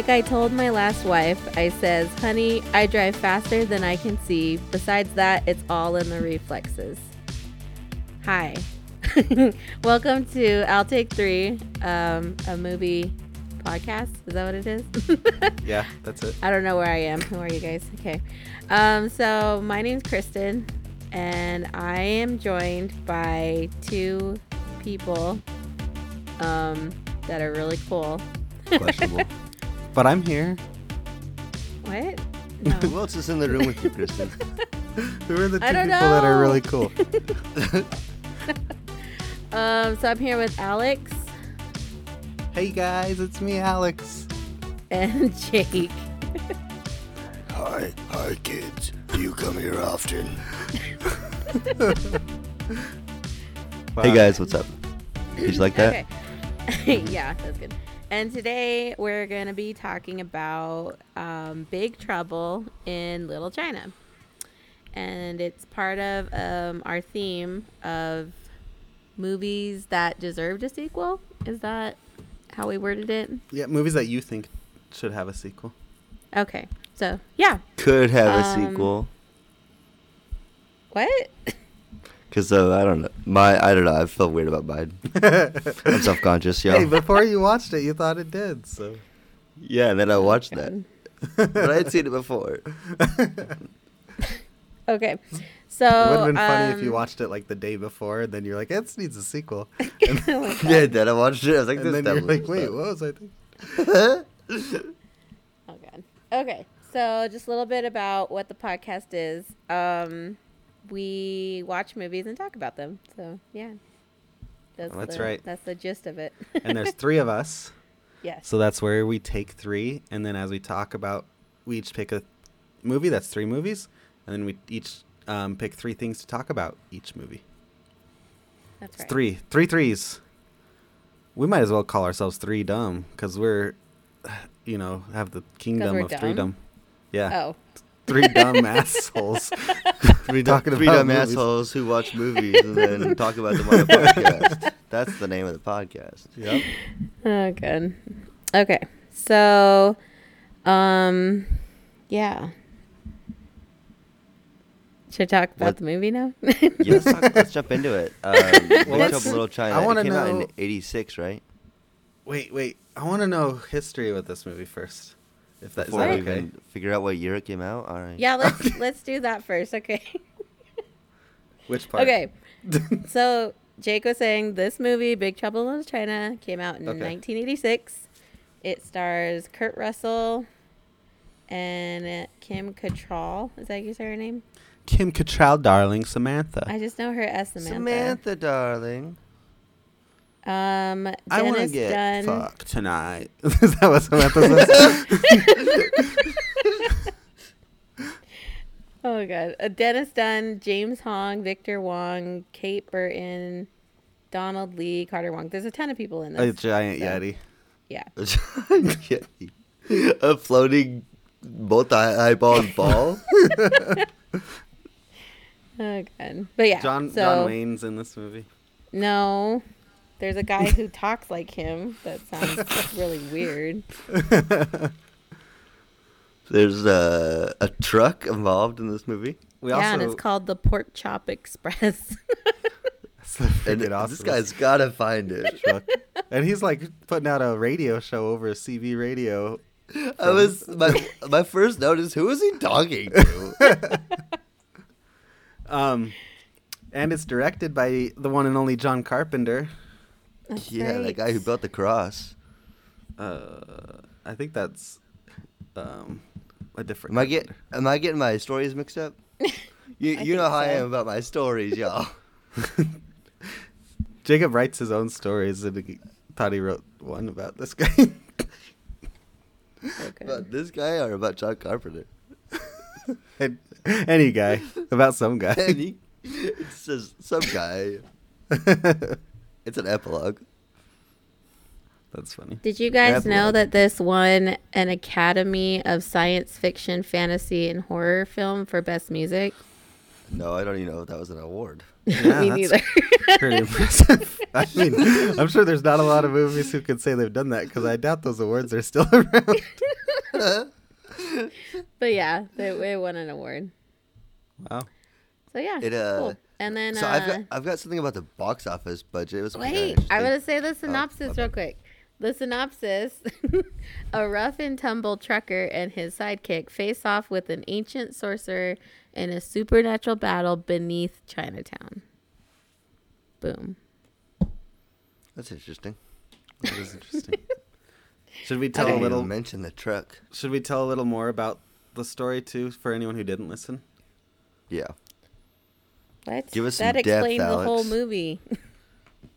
Like I told my last wife, I says, honey, I drive faster than I can see. Besides that, it's all in the reflexes. Hi. Welcome to I'll Take Three, um, a movie podcast. Is that what it is? Yeah, that's it. I don't know where I am. Who are you guys? Okay. Um, so my name's Kristyn, and I am joined by two people um, that are really cool. Questionable. But I'm here. What? No. Who else is in the room with you, Kristyn? Who are the two I people don't that are know. really cool? um, so I'm here with Alex hey guys, it's me, Alex. and Jake. hi, hi, kids. You come here often. Wow. Hey guys, what's up? Did you like that? Okay. yeah, that's good. And today we're going to be talking about um, Big Trouble in Little China. And it's part of um, our theme of movies that deserved a sequel. Is that how we worded it? Yeah, movies that you think should have a sequel. Okay. So, yeah. Could have a Um, sequel. What? Cause uh, I don't know. My I don't know. I felt weird about mine. I'm self conscious, yo. Hey, before you watched it, you thought it did. So yeah, and then I watched that, but I had seen it before. Okay. So, it would have been funny if you um, watched it like the day before, and then you're like, "It needs a sequel," my God. yeah, then I watched it. I was like, "This." and then you're like, "Wait, sucks. what was I thinking?" Oh god. Okay. So just a little bit about what the podcast is. Um we watch movies and talk about them. So yeah. That's, That's the- right. That's the gist of it. and there's three of us, yes. so that's where we take three, and then as we talk about, we each pick a movie. That's three movies, and then we each um, pick three things to talk about each movie. That's It's right. three, three threes. We might as well call ourselves three dumb because we're, you know, have the kingdom of three dumb? dumb. Yeah, Oh. Three dumb assholes. Three Talking three about dumb movies. assholes who watch movies and then talk about them on a podcast. That's the name of the podcast. Yep. Oh good. Okay. So um yeah. Should I talk about What- the movie now? Yeah, let's, talk, let's jump into it. Um, Big let's- Little China. I wanna it came out in '86, right? Wait, wait. I want to know history with this movie first. If that is Before that we okay? even figure out what year it came out. All right. yeah, let's let's do that first, okay? Which part? Okay. So Jake was saying this movie, Big Trouble in Little China, came out in Okay. 1986. It stars Kurt Russell and Kim Cattrall. Is that how you say her name? Kim Cattrall, darling Samantha. I just know her as Samantha. Samantha, darling. Um, I want to get Dunn. Fuck tonight. is that what Samantha says? Oh god, uh, Dennis Dun, James Hong, Victor Wong, Kate Burton, Donald Li, Carter Wong. There's a ton of people in this. a giant So, yeti. Yeah. a floating multi-eyeballed ball. Oh god. But yeah. John so, John Wayne's in this movie. No. There's a guy who talks like him. That sounds really weird. There's a a truck involved in this movie. We yeah, also and it's called the Pork Chop Express. It's the And freaking this guy's gotta find it. and he's like putting out a radio show over CB radio. I was my my first note is who is he talking to? Um, and it's directed by the one and only John Carpenter. That's yeah, that right. guy who built the cross. Uh, I think that's um a different. Am I get am I getting my stories mixed up? You you know think how I am about my stories, y'all. Jacob writes his own stories, and he thought he wrote one about this guy. Okay. About this guy or about John Carpenter? And- Any guy about some guy. And he, it says some guy. It's an epilogue. That's funny. Did you guys know that this won an Academy of Science Fiction, Fantasy, and Horror film for Best Music? No, I don't even know if that was an award. Yeah, Me that's neither. pretty impressive. I mean, I'm sure there's not a lot of movies who could say they've done that because I doubt those awards are still around. but yeah, they, they won an award. wow. So yeah, It, uh, cool. And then so uh, I've got I've got something about the box office budget. It was Wait. I'm gonna say the my synopsis real quick. The synopsis: A rough and tumble trucker and his sidekick face off with an ancient sorcerer in a supernatural battle beneath Chinatown. Boom. That's interesting. That is interesting. Should we I tell a didn't little? even mention the truck. Should we tell a little more about the story too for anyone who didn't listen? Yeah. What? Give us that some depth, explains the whole movie.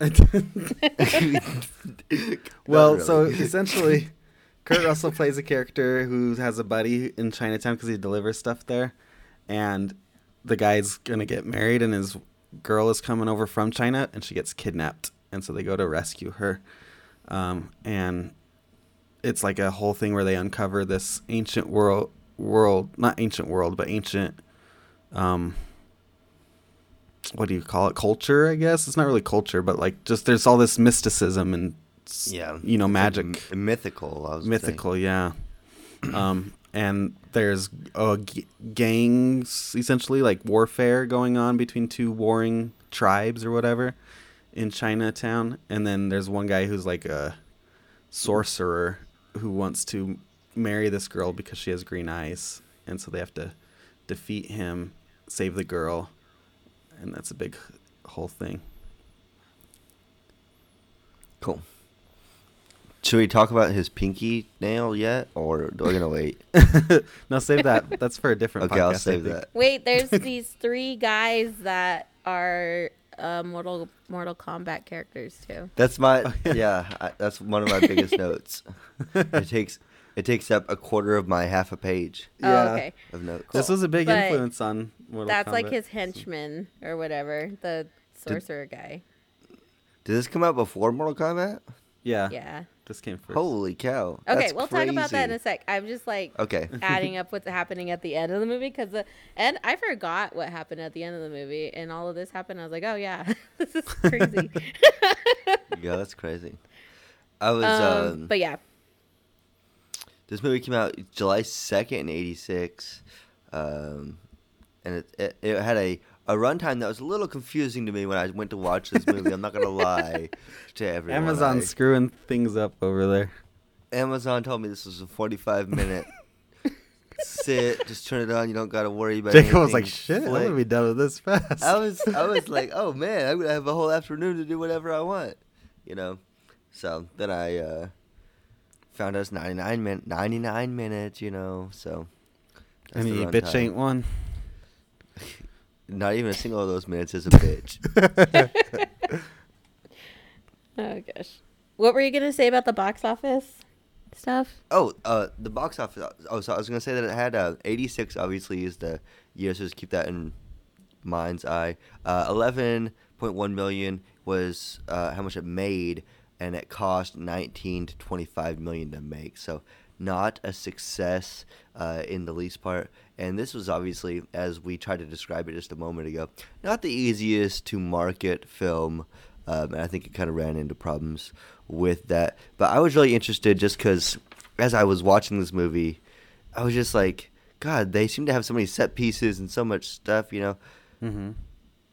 well, Not so essentially, Kurt Russell plays a character who has a buddy in Chinatown because he delivers stuff there, and the guy's gonna get married, and his girl is coming over from China, and she gets kidnapped, and so they go to rescue her, um, and it's like a whole thing where they uncover this ancient world, world, not ancient world, but ancient, um, what do you call it? Culture, I guess. It's not really culture, but like just there's all this mysticism and Yeah. you know, It's like magic, m- mythical. Mythical, yeah. um, and there's uh, g- gangs, essentially like warfare going on between two warring tribes or whatever in Chinatown, and then there's one guy who's like a sorcerer who wants to marry this girl because she has green eyes, and so they have to defeat him, save the girl, and that's a big whole thing. Cool. Should we talk about his pinky nail yet, or we're we gonna wait? no, save that. That's for a different. Okay, I'll save that. Wait, there's these three guys that are uh, Mortal Mortal Kombat characters too. That's my Oh, yeah. yeah. I, that's one of my biggest notes. It takes it takes up a quarter of my half a page Oh, okay. of notes. This was a big But influence on Mortal That's like his henchman or whatever, the sorcerer guy. Did this come out before Mortal Kombat? Yeah, Yeah. this came first. Holy cow! Okay, That's we'll talk about that in a sec. I'm just like Okay. adding up what's happening at the end of the movie because the and I forgot what happened at the end of the movie, and all of this happened. I was like, oh yeah, this is crazy. yeah, that's crazy. I was. um, Um, but yeah, this movie came out July second in '86, um, and it, it it had a a runtime that was a little confusing to me when I went to watch this movie. I'm not gonna lie to everyone. Amazon I- screwing things up over there. Amazon told me this was a 45 minute sit. Just turn it on. You don't got to worry about. It. Jacob was like, anything. "Shit, I'm gonna be done with this fast." I was I was like, oh man, I'm gonna have a whole afternoon to do whatever I want, you know. So then I uh, found us 99 min 99 minutes, you know. So that's and the you bitch runtime. ain't one. Not even a single of those minutes is a bitch. oh gosh, what were you gonna say about the box office stuff? Oh, uh, the box office. Oh, so I was gonna say that it had uh, 86. Obviously, is the year, so just keep that in mind's eye. Uh, 11.1 million was uh, how much it made, and it cost 19 to 25 million to make. So not a success uh, in the least part. And this was obviously, as we tried to describe it just a moment ago, not the easiest to market film. Um, and I think it kind of ran into problems with that. But I was really interested just because as I was watching this movie, I was just like, God, they seem to have so many set pieces and so much stuff, you know. Mm-hmm.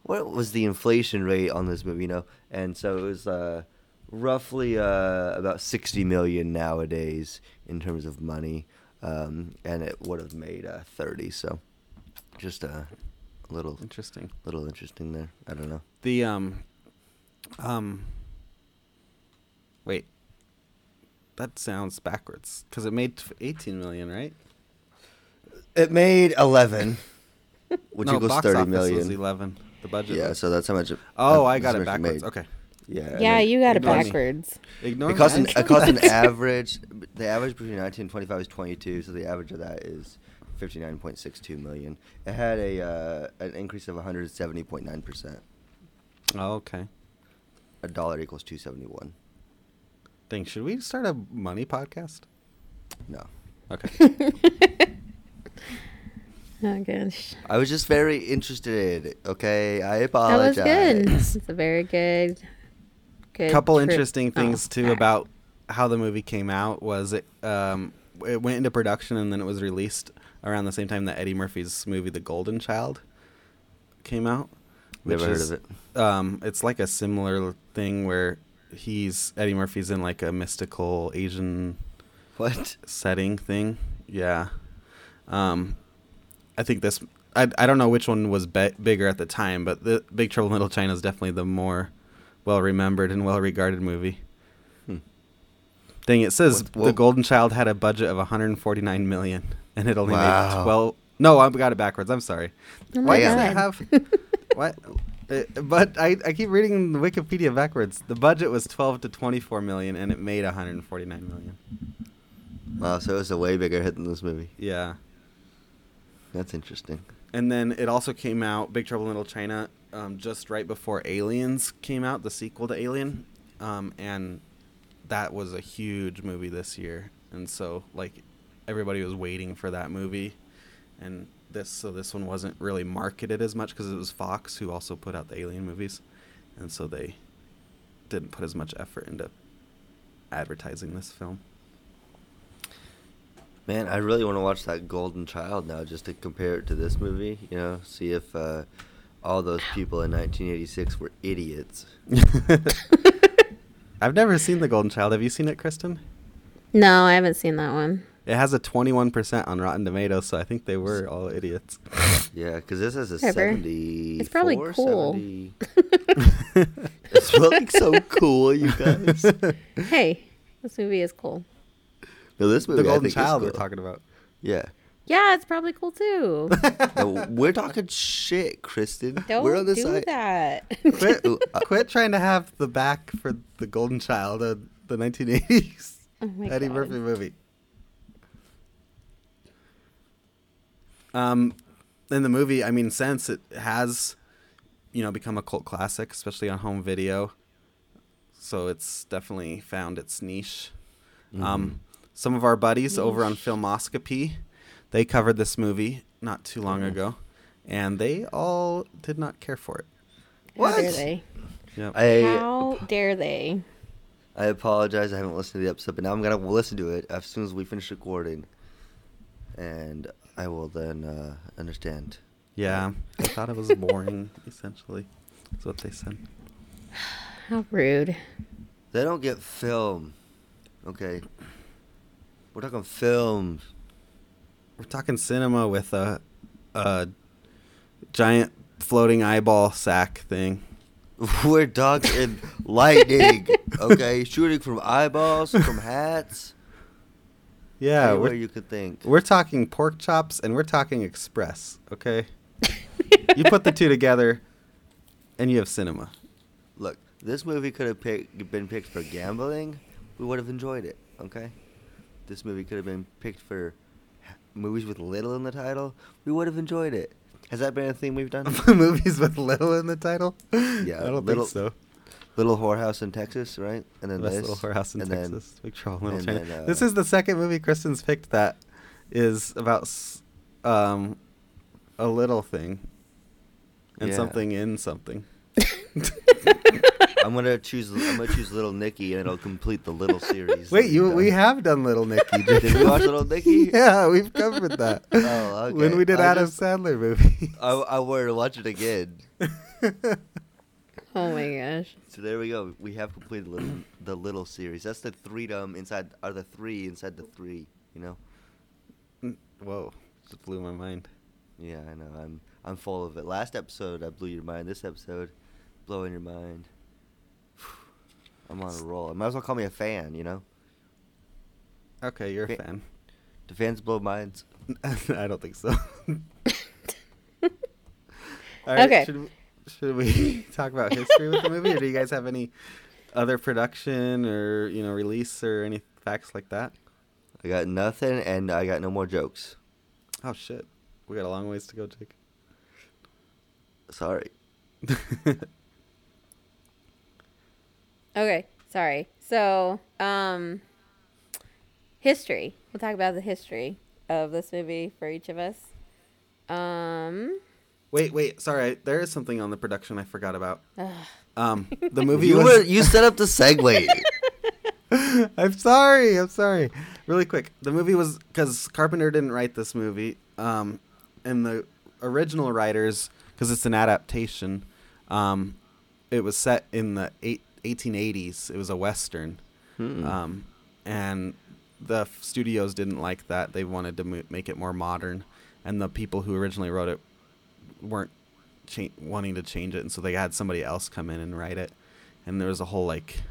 What was the inflation rate on this movie, you know? And so it was uh, roughly uh, about 60 million nowadays in terms of money. Um, and it would have made uh, 30. So just uh, a little, Interesting. little interesting there. I don't know. The um, um. Wait. That sounds backwards because it made 18 million, right? It made 11, which no, equals box 30 office million. was 11. The budget. Yeah, was- so that's how much. It, Oh, I got it backwards. made. Okay. Yeah. yeah, you got it ignore me. backwards. Ignore It costs an me. it costs an average. The average between 19 and 25 is 22, so the average of that is 59.62 million. It had a uh, an increase of 170.9 percent. Oh, okay. A dollar equals 271. Dang, should we start a money podcast? No. Okay. Oh gosh. I was just very interested. Okay, I apologize. That apologize. was good. It's a very good good couple trip- interesting oh, things too alright. about how the movie came out was it um it went into production and then it was released around the same time that Eddie Murphy's movie The Golden Child came out. Never heard is, of it. Um, it's like a similar thing where he's Eddie Murphy's in like a mystical Asian What? setting thing. Yeah. Um, I think this. I I don't know which one was be- bigger at the time, but the Big Trouble in Little China is definitely the more well remembered and well regarded movie. Hmm. Thing it says What- the Golden Child had a budget of 149 million, and it only Wow. made 12. No, I got it backwards. I'm sorry. Oh Why my does god. it have? what? Uh, but I, I keep reading the Wikipedia backwards. The budget was 12 to 24 million, and it made 149 million. Wow, so it was a way bigger hit than this movie. Yeah. That's interesting. And then it also came out, Big Trouble in Little China, um, just right before Aliens came out, the sequel to Alien, um, and that was a huge movie this year. And so, like, everybody was waiting for that movie, and this so this one wasn't really marketed as much because it was Fox who also put out the Alien movies, and so they didn't put as much effort into advertising this film. Man, I really want to watch that Golden Child now just to compare it to this movie. You know, see if uh, all those people in 1986 were idiots. I've never seen The Golden Child. Have you seen it, Kristyn? No, I haven't seen that one. It has a 21% on Rotten Tomatoes, so I think they were all idiots. Yeah, because this is a Whatever. 70. It's probably cool. it's probably so cool, you guys. Hey, this movie is cool. No, this movie the I Golden think is Child we're talking about. Yeah. Yeah, it's probably cool too. No, we're talking shit, Kristyn. Don't we're on the do side. that. Quit, quit trying to have the back for the Golden Child, uh, the 1980s Oh Eddie God. Murphy movie. Um, in the movie, I mean, since it has, you know, become a cult classic, especially on home video, so it's definitely found its niche. Mm-hmm. Um, some of our buddies over on Niche. Filmoscopy, they covered this movie not too long ago, and they all did not care for it. How dare What? they? Yep. I How dare they? I apologize. I haven't listened to the episode, but now I'm gonna listen to it as soon as we finish recording, and I will then uh, understand. Yeah, I thought it was boring. essentially, that's what they said. How rude. They don't get film. Okay. We're talking film. We're talking cinema with a, a giant floating eyeball sack thing. We're talking lightning. Okay, shooting from eyeballs, from hats. Yeah, anywhere we're, you could think. we're talking pork chops and we're talking express. Okay, you put the two together, and you have cinema. Look, this movie could have pick, been picked for gambling. We would have enjoyed it. Okay. This movie could have been picked for movies with little in the title. We would have enjoyed it. Has that been a thing we've done? Movies with little in the title. Yeah, I don't little- think so. Little Whorehouse in Texas, right? And then Best this, little whorehouse in and then- Texas. Big Trouble in Little China. then, this uh, is the second movie Kristyn's picked that is about um, a little thing and Yeah. something in something. I'm gonna choose. I'm gonna choose Little Nicky, and it'll complete the Little series. Wait, you we've we done. have done Little Nicky. Did we watch Little Nicky? yeah, we've covered that. Oh, okay. When we did I Adam just- Sandler movie. I, I wanted to watch it again. Oh my gosh. So there we go. We have completed little, the little series. That's the freedom um, inside, are the three inside the three. You know? Mm, whoa, just blew my mind. Yeah, I know. I'm I'm full of it. Last episode, I blew your mind. This episode, blowing your mind. I'm on a roll. Might as well call me a fan. You know? Okay, you're a fan. Do fans blow minds? I don't think so. All right, Okay. Should, we- should we talk about history with the movie, or do you guys have any other production or you know release or any facts like that? I got nothing, and I got no more jokes. Oh shit, we got a long ways to go, Jake. Sorry. Okay, sorry. So, um, history. We'll talk about the history of this movie for each of us. Um. Wait, wait. Sorry, there is something on the production I forgot about. Um, the movie You was. were you set up the segue. I'm sorry. I'm sorry. Really quick. The movie was because Carpenter didn't write this movie, um, and the original writers, because it's an adaptation, um, it was set in the eight, 1880s. It was a western, Hmm. um, and the f- studios didn't like that. They wanted to mo- make it more modern, and the people who originally wrote it weren't cha- wanting to change it, and so they had somebody else come in and write it. And there was a whole like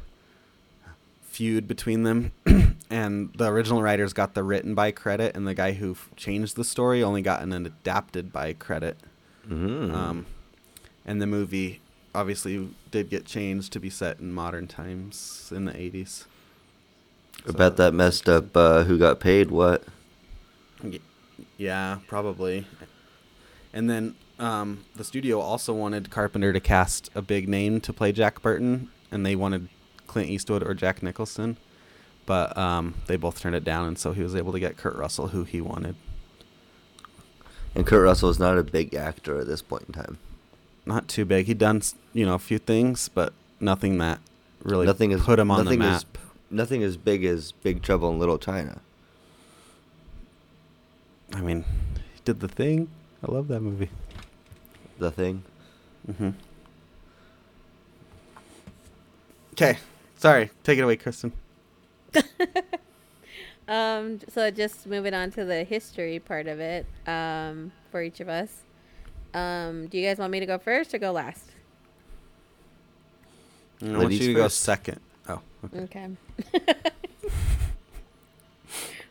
feud between them, and the original writers got the written by credit, and the guy who f- changed the story only got an adapted by credit. Mm. Um, and the movie obviously did get changed to be set in modern times in the 80s. I bet that messed up uh, who got paid what. Yeah, probably. And then um, the studio also wanted Carpenter to cast a big name to play Jack Burton, and they wanted Clint Eastwood or Jack Nicholson, but um, they both turned it down, and so he was able to get Kurt Russell, who he wanted. And Kurt Russell is not a big actor at this point in time. Not too big. He'd done you know a few things, but nothing that really nothing is put him on the nothing map. Is, nothing as big as Big Trouble in Little China. I mean, he did the thing. I love that movie. The thing. hmm Okay, sorry. Take it away, Kristyn. Um. So just moving on to the history part of it. Um. For each of us. Um. Do you guys want me to go first or go last? I want Ladies you to go second. Oh, okay. Okay.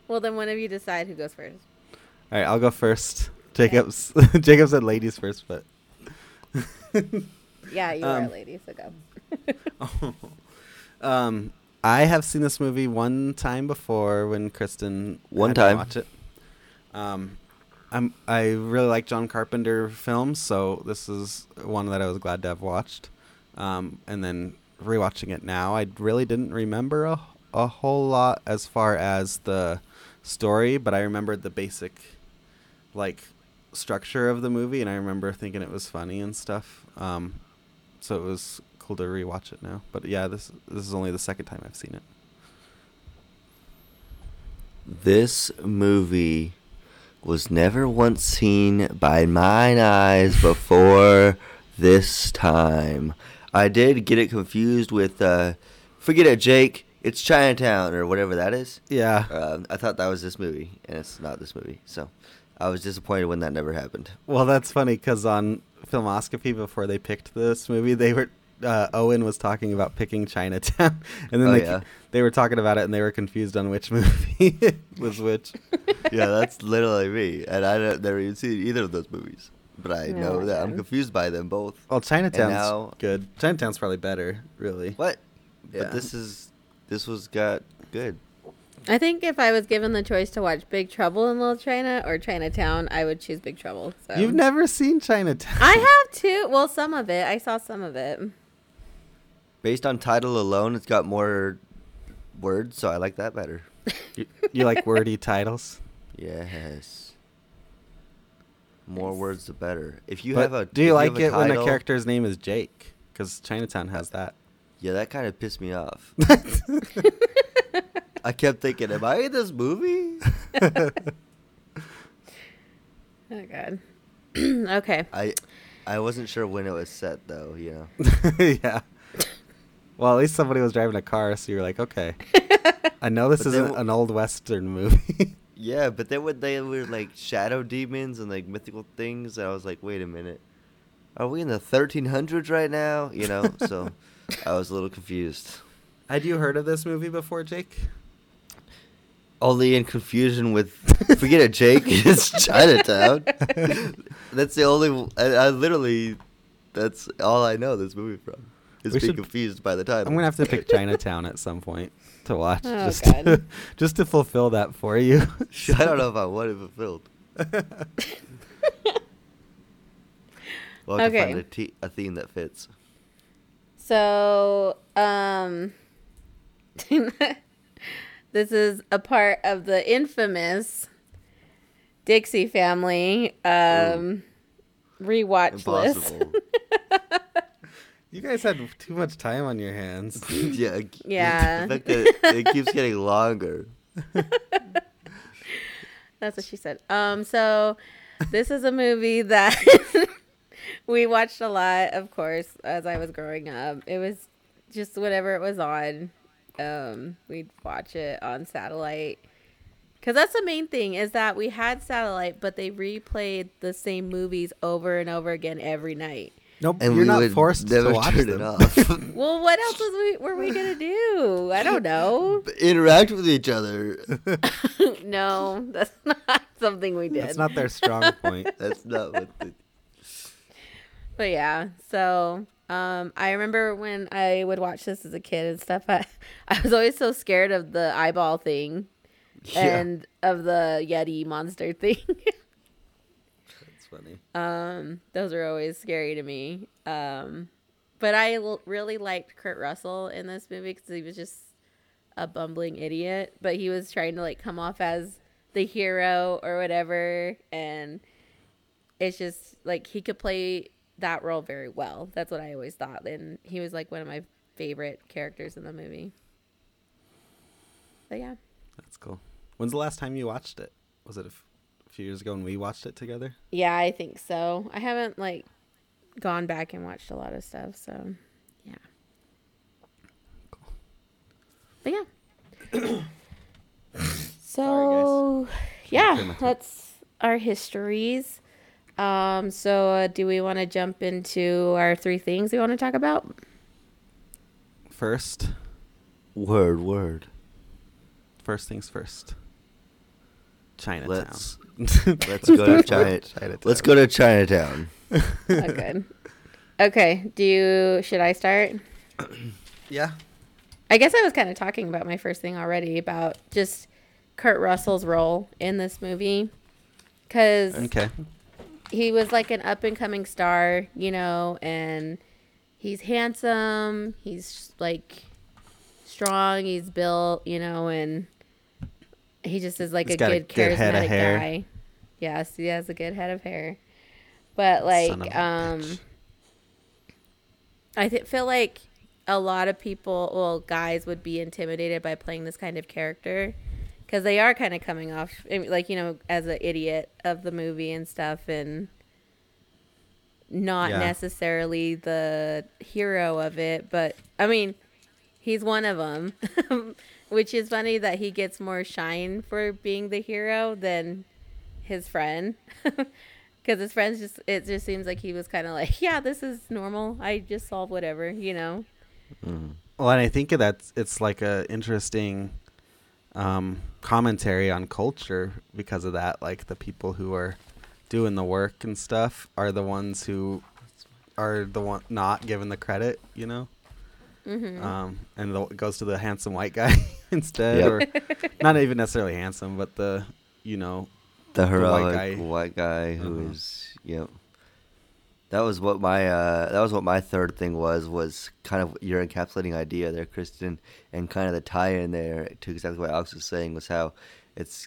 well, then one of you decide who goes first. All right, I'll go first. Jacob's Jacob said ladies first, but Yeah, you are Um, a lady, so go. um, I have seen this movie one time before when Kristyn One time. watch it. Um, I'm I really like John Carpenter films, so this is one that I was glad to have watched. Um, and then rewatching it now, I really didn't remember a a whole lot as far as the story, but I remembered the basic like structure of the movie, and I remember thinking it was funny and stuff. Um, so it was cool to rewatch it now. But yeah, this this is only the second time I've seen it. This movie was never once seen by mine eyes before this time. I did get it confused with, uh, forget it, Jake. It's Chinatown or whatever that is. Yeah. Um, I thought that was this movie, and it's not this movie. So I was disappointed when that never happened. Well, that's funny because on Filmoscopy before they picked this movie, they were uh, Owen was talking about picking Chinatown, and then Oh, they yeah. they were talking about it, and they were confused on which movie was which. yeah, that's literally me, and I don't, never even seen either of those movies. But I know my that I'm confused by them both. Well, Chinatown's now- good. Chinatown's probably better, really. What? Yeah. But this is this was got good. I think if I was given the choice to watch Big Trouble in Little China or Chinatown, I would choose Big Trouble. So. You've never seen Chinatown. I have too. Well, some of it. I saw some of it. Based on title alone, it's got more words, so I like that better. you, you like wordy titles? Yes. More words, the better. If you But have a, do you if like have a it when the character's name is Jake? Because Chinatown has that. Yeah, that kind of pissed me off. I kept thinking, am I in this movie? Oh God. okay. I, I wasn't sure when it was set though. You know. yeah. Well, at least somebody was driving a car, so you're like, okay. I know this But isn't w- an old western movie. Yeah, but then when they were like shadow demons and like mythical things, I was like, wait a minute, are we in the 1300s right now? You know, so I was a little confused. Had you heard of this movie before, Jake? Only in confusion with forget it, Jake. It's Chinatown. that's the only. I, I literally, that's all I know this movie from. Is We being should- confused by the title. I'm gonna have to pick Chinatown at some point to watch, Oh, just God. to, just to fulfill that for you. I don't know if I want it fulfilled. Well, I can Okay. find a, te- a theme that fits. So, um, this is a part of the infamous Dixie Family um, rewatch list. Impossible. You guys had too much time on your hands. yeah. it- Yeah. The fact that it keeps getting longer. That's what she said. Um, so this is a movie that we watched a lot, of course, as I was growing up. It was just whenever it was on, um, we'd watch it on satellite. Cause that's the main thing is that we had satellite, but they replayed the same movies over and over again every night. Nope, And you're we not would forced never to watch turn them. it off. Well, what else was we were we gonna do? I don't know. Interact with each other. no, that's not something we did. That's not their strong point. That's not what the, But yeah, so um, I remember when I would watch this as a kid and stuff. I, I was always so scared of the eyeball thing Yeah. and of the Yeti monster thing. Funny. um, those are always scary to me. Um, but I l- really liked Kurt Russell in this movie because he was just a bumbling idiot, but he was trying to like come off as the hero or whatever, and it's just like he could play that role very well. That's what I always thought, and he was like one of my favorite characters in the movie. But yeah, That's cool. When's the last time you watched it? Was it a f- few years ago when we watched it together? yeah, I think so. I haven't like gone back and watched a lot of stuff, so yeah. But yeah. so yeah, much it. that's our histories. Um, so uh, do we want to jump into our three things we want to talk about? First, word, word. first things first. Chinatown. Let's let's go to China. Chinatown. Let's go to Chinatown. Good. Okay. Do you? Should I start? Yeah. I guess I was kind of talking about my first thing already about just Kurt Russell's role in this movie because Okay. he was like an up and coming star, you know, and he's handsome, he's like strong, he's built, you know, and he just is like He's a got a good good charismatic guy. Yes, he has a good head of hair. But like um. I th- feel like a lot of people, well, guys would be intimidated by playing this kind of character because they are kind of coming off, like, you know, as an idiot of the movie and stuff and not Yeah. necessarily the hero of it. But, I mean, he's one of them, which is funny that he gets more shine for being the hero than his friend. Because his friends just, it just seems like he was kind of like, yeah, this is normal. I just solve whatever, you know? Well, and I think that's it's like a interesting um, commentary on culture because of that. Like the people who are doing the work and stuff are the ones who are the one not given the credit, you know. Mm-hmm. Um, and the, it goes to the handsome white guy instead, Yep. or not even necessarily handsome, but the you know The white heroic guy. white guy, who Uh-huh. is yep. That was what my uh, that was what my third thing was was kind of your encapsulating idea there, Kristyn, and kind of the tie-in there to exactly what Alex was saying was how it's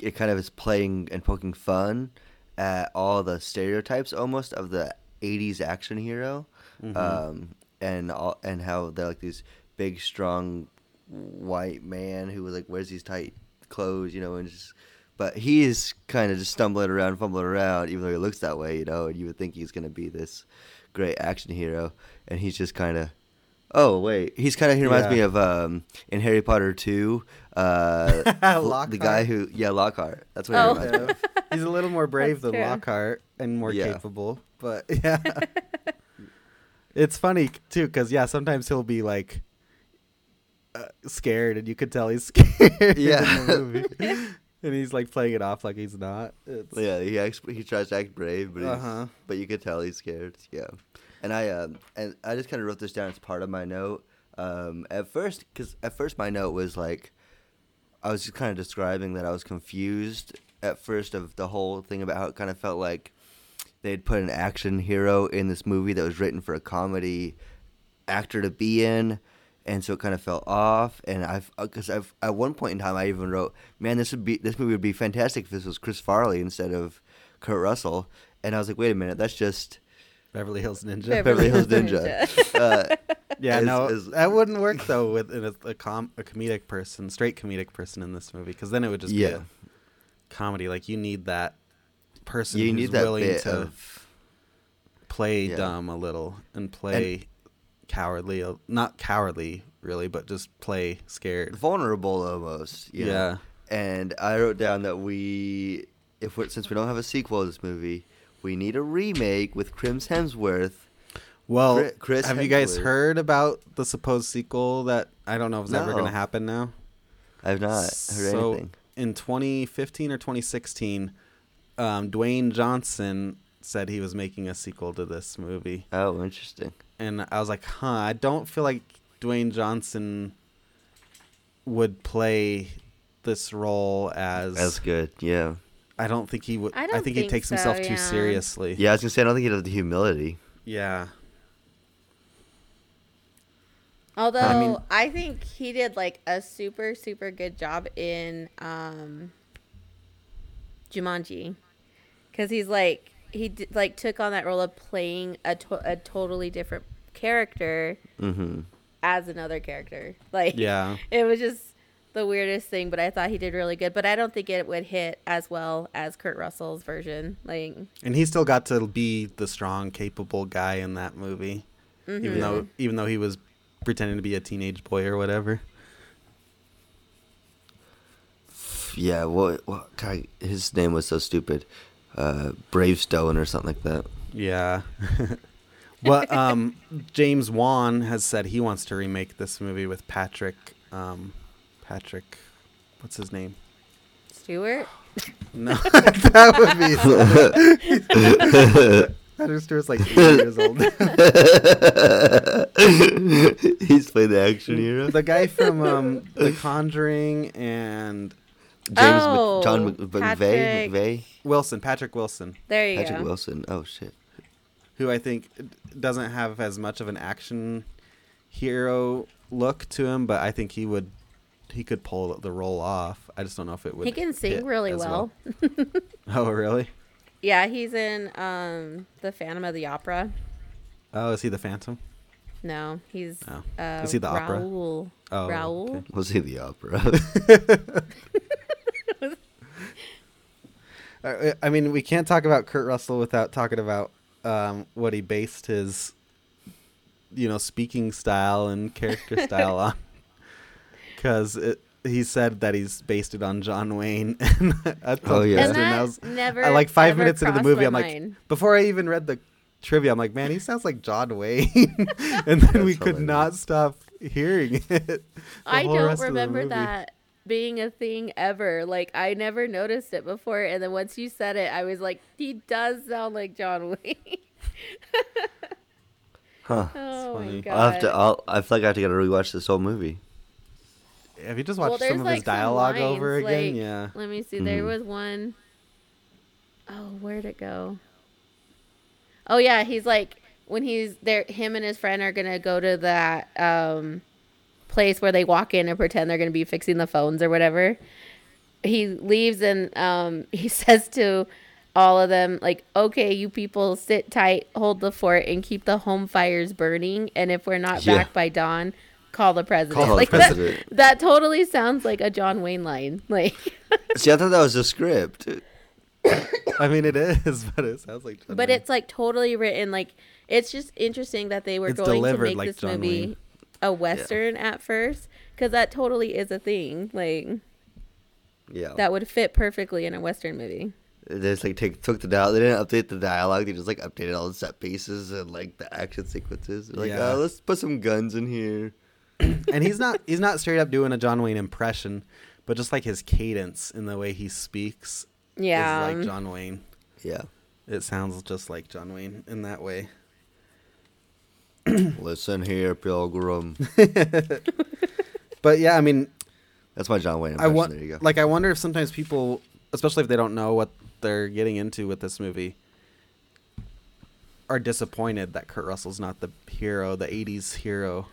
it kind of is playing and poking fun at all the stereotypes almost of the '80s action hero, Mhm. um, and all, and how they're like these big, strong white man who like wears these tight clothes, you know, and just. But he is kind of just stumbling around, fumbling around, even though he looks that way, you know. And you would think he's gonna be this great action hero, and he's just kind of. Oh wait, he's kind of he reminds Yeah. me of um in Harry Potter two, uh, the guy who yeah Lockhart. That's what Oh. he reminds me. of. He's a little more brave That's than true. Lockhart and more Yeah. capable, but yeah. It's funny too because yeah, sometimes he'll be like uh, scared, and you could tell he's scared. Yeah. in the movie. and he's like playing it off like he's not. It's, Yeah, he acts, he tries to act brave, but Uh-huh. but you could tell he's scared. Yeah, and I um and I just kind of wrote this down as part of my note. Um, at first, because at first my note was like, I was just kind of describing that I was confused at first of the whole thing about how it kind of felt like they'd put an action hero in this movie that was written for a comedy actor to be in, and so it kind of fell off. And I've because I've at one point in time I even wrote, "Man, this would be this movie would be fantastic if this was Chris Farley instead of Kurt Russell." And I was like, "Wait a minute, that's just." Beverly Hills Ninja. Beverly Hills Ninja. uh, Yeah, is- no, is- that wouldn't work though with a, a, com- a comedic person, straight comedic person in this movie, because then it would just Yeah. be a comedy. Like you need that person you who's willing to of play yeah. dumb a little and play cowardly, not cowardly really, but just play scared. vulnerable almost. you know? Yeah. And I wrote down that we, if we since we don't have a sequel to this movie, we need a remake with Chris Hemsworth. Well, Chri- Chris have you guys heard about the supposed sequel that I don't know if it's ever going to happen now? I've not heard so anything. in 2015 or 2016, um, Dwayne Johnson said he was making a sequel to this movie, Oh, interesting. and I was like, huh, I don't feel like Dwayne Johnson would play this role as. That's good. Yeah. I don't think he would. I I, don't think he think takes so, himself yeah. too seriously. Yeah, I was gonna say I don't think he has the humility. Yeah. Although I mean, I, think he did like a super super good job in um Jumanji, because he's like he d- like took on that role of playing a to- a totally different character Mm-hmm. as another character. Like Yeah. it was just the weirdest thing, but I thought he did really good. But I don't think it would hit as well as Kurt Russell's version. Like And he still got to be the strong, capable guy in that movie, Mm-hmm. even though even though he was pretending to be a teenage boy or whatever. Yeah. What? What? God, his name was so stupid. Uh, Bravestone or something like that. Yeah. well, um, James Wan has said he wants to remake this movie with Patrick. Um, Patrick, what's his name? Stewart. No, that would be. Patrick Stewart's like eight years old. He's played the action hero. the guy from um, The Conjuring and James Oh, Mc, John Mc, McVeigh. McVeigh. Wilson, Patrick Wilson, There you go. Patrick go. Wilson. Oh shit. who I think doesn't have as much of an action hero look to him, but I think he would. He could pull the role off. I just don't know if it would. He can sing really as well. Oh, really? Yeah, he's in um the Phantom of the Opera. Oh, is he the Phantom? No, he's Oh. uh, Is he the opera? Oh, Raoul. okay. Was he the opera? I mean, we can't talk about Kurt Russell without talking about um, what he based his, you know, speaking style and character style on. Because he said that he's based it on John Wayne. and I Oh, yeah. And that I was- never. I like five minutes into the movie. I'm like, mind. before I even read the trivia, I'm like, man, he sounds like John Wayne. and then we That's could not stop hearing it. I don't rest of the remember that being a thing ever. Like I never noticed it before, and then once you said it, I was like, he does sound like John Wayne. huh. oh my god. I'll have to. I'll, I feel like I have to gotta rewatch this whole movie. Have you just Well, watched there's, some of like, his some dialogue over again? like- yeah. Let me see. There Mhm. was one oh where'd it go? Oh yeah, he's like when he's there. Him and his friend are gonna go to that um, place where they walk in and pretend they're gonna be fixing the phones or whatever. He leaves and um, he says to all of them like, "Okay, you people, sit tight, hold the fort, and keep the home fires burning. And if we're not Yeah. back by dawn." Call the president. Call the like president. That, that totally sounds like a John Wayne line. Like See, I thought that was a script. I mean, it is, but it sounds like. John but Wayne. it's like totally written like it's just interesting that they were It's going to make like this John movie Wayne. A western at first because that totally is a thing like Yeah. that would fit perfectly in a western movie They just like take, took the dial. They didn't update the dialogue. They just like updated all the set pieces and like the action sequences. They're like, Yeah. oh, let's put some guns in here. and he's not he's not straight up doing a John Wayne impression, but just like his cadence in the way he speaks yeah is like John Wayne. Yeah. It sounds just like John Wayne in that way. Listen here, Pilgrim. But yeah, I mean, That's my John Wayne I impression. want there you go. like I wonder if sometimes people, especially if they don't know what they're getting into with this movie, are disappointed that Kurt Russell's not the hero, the '80s hero.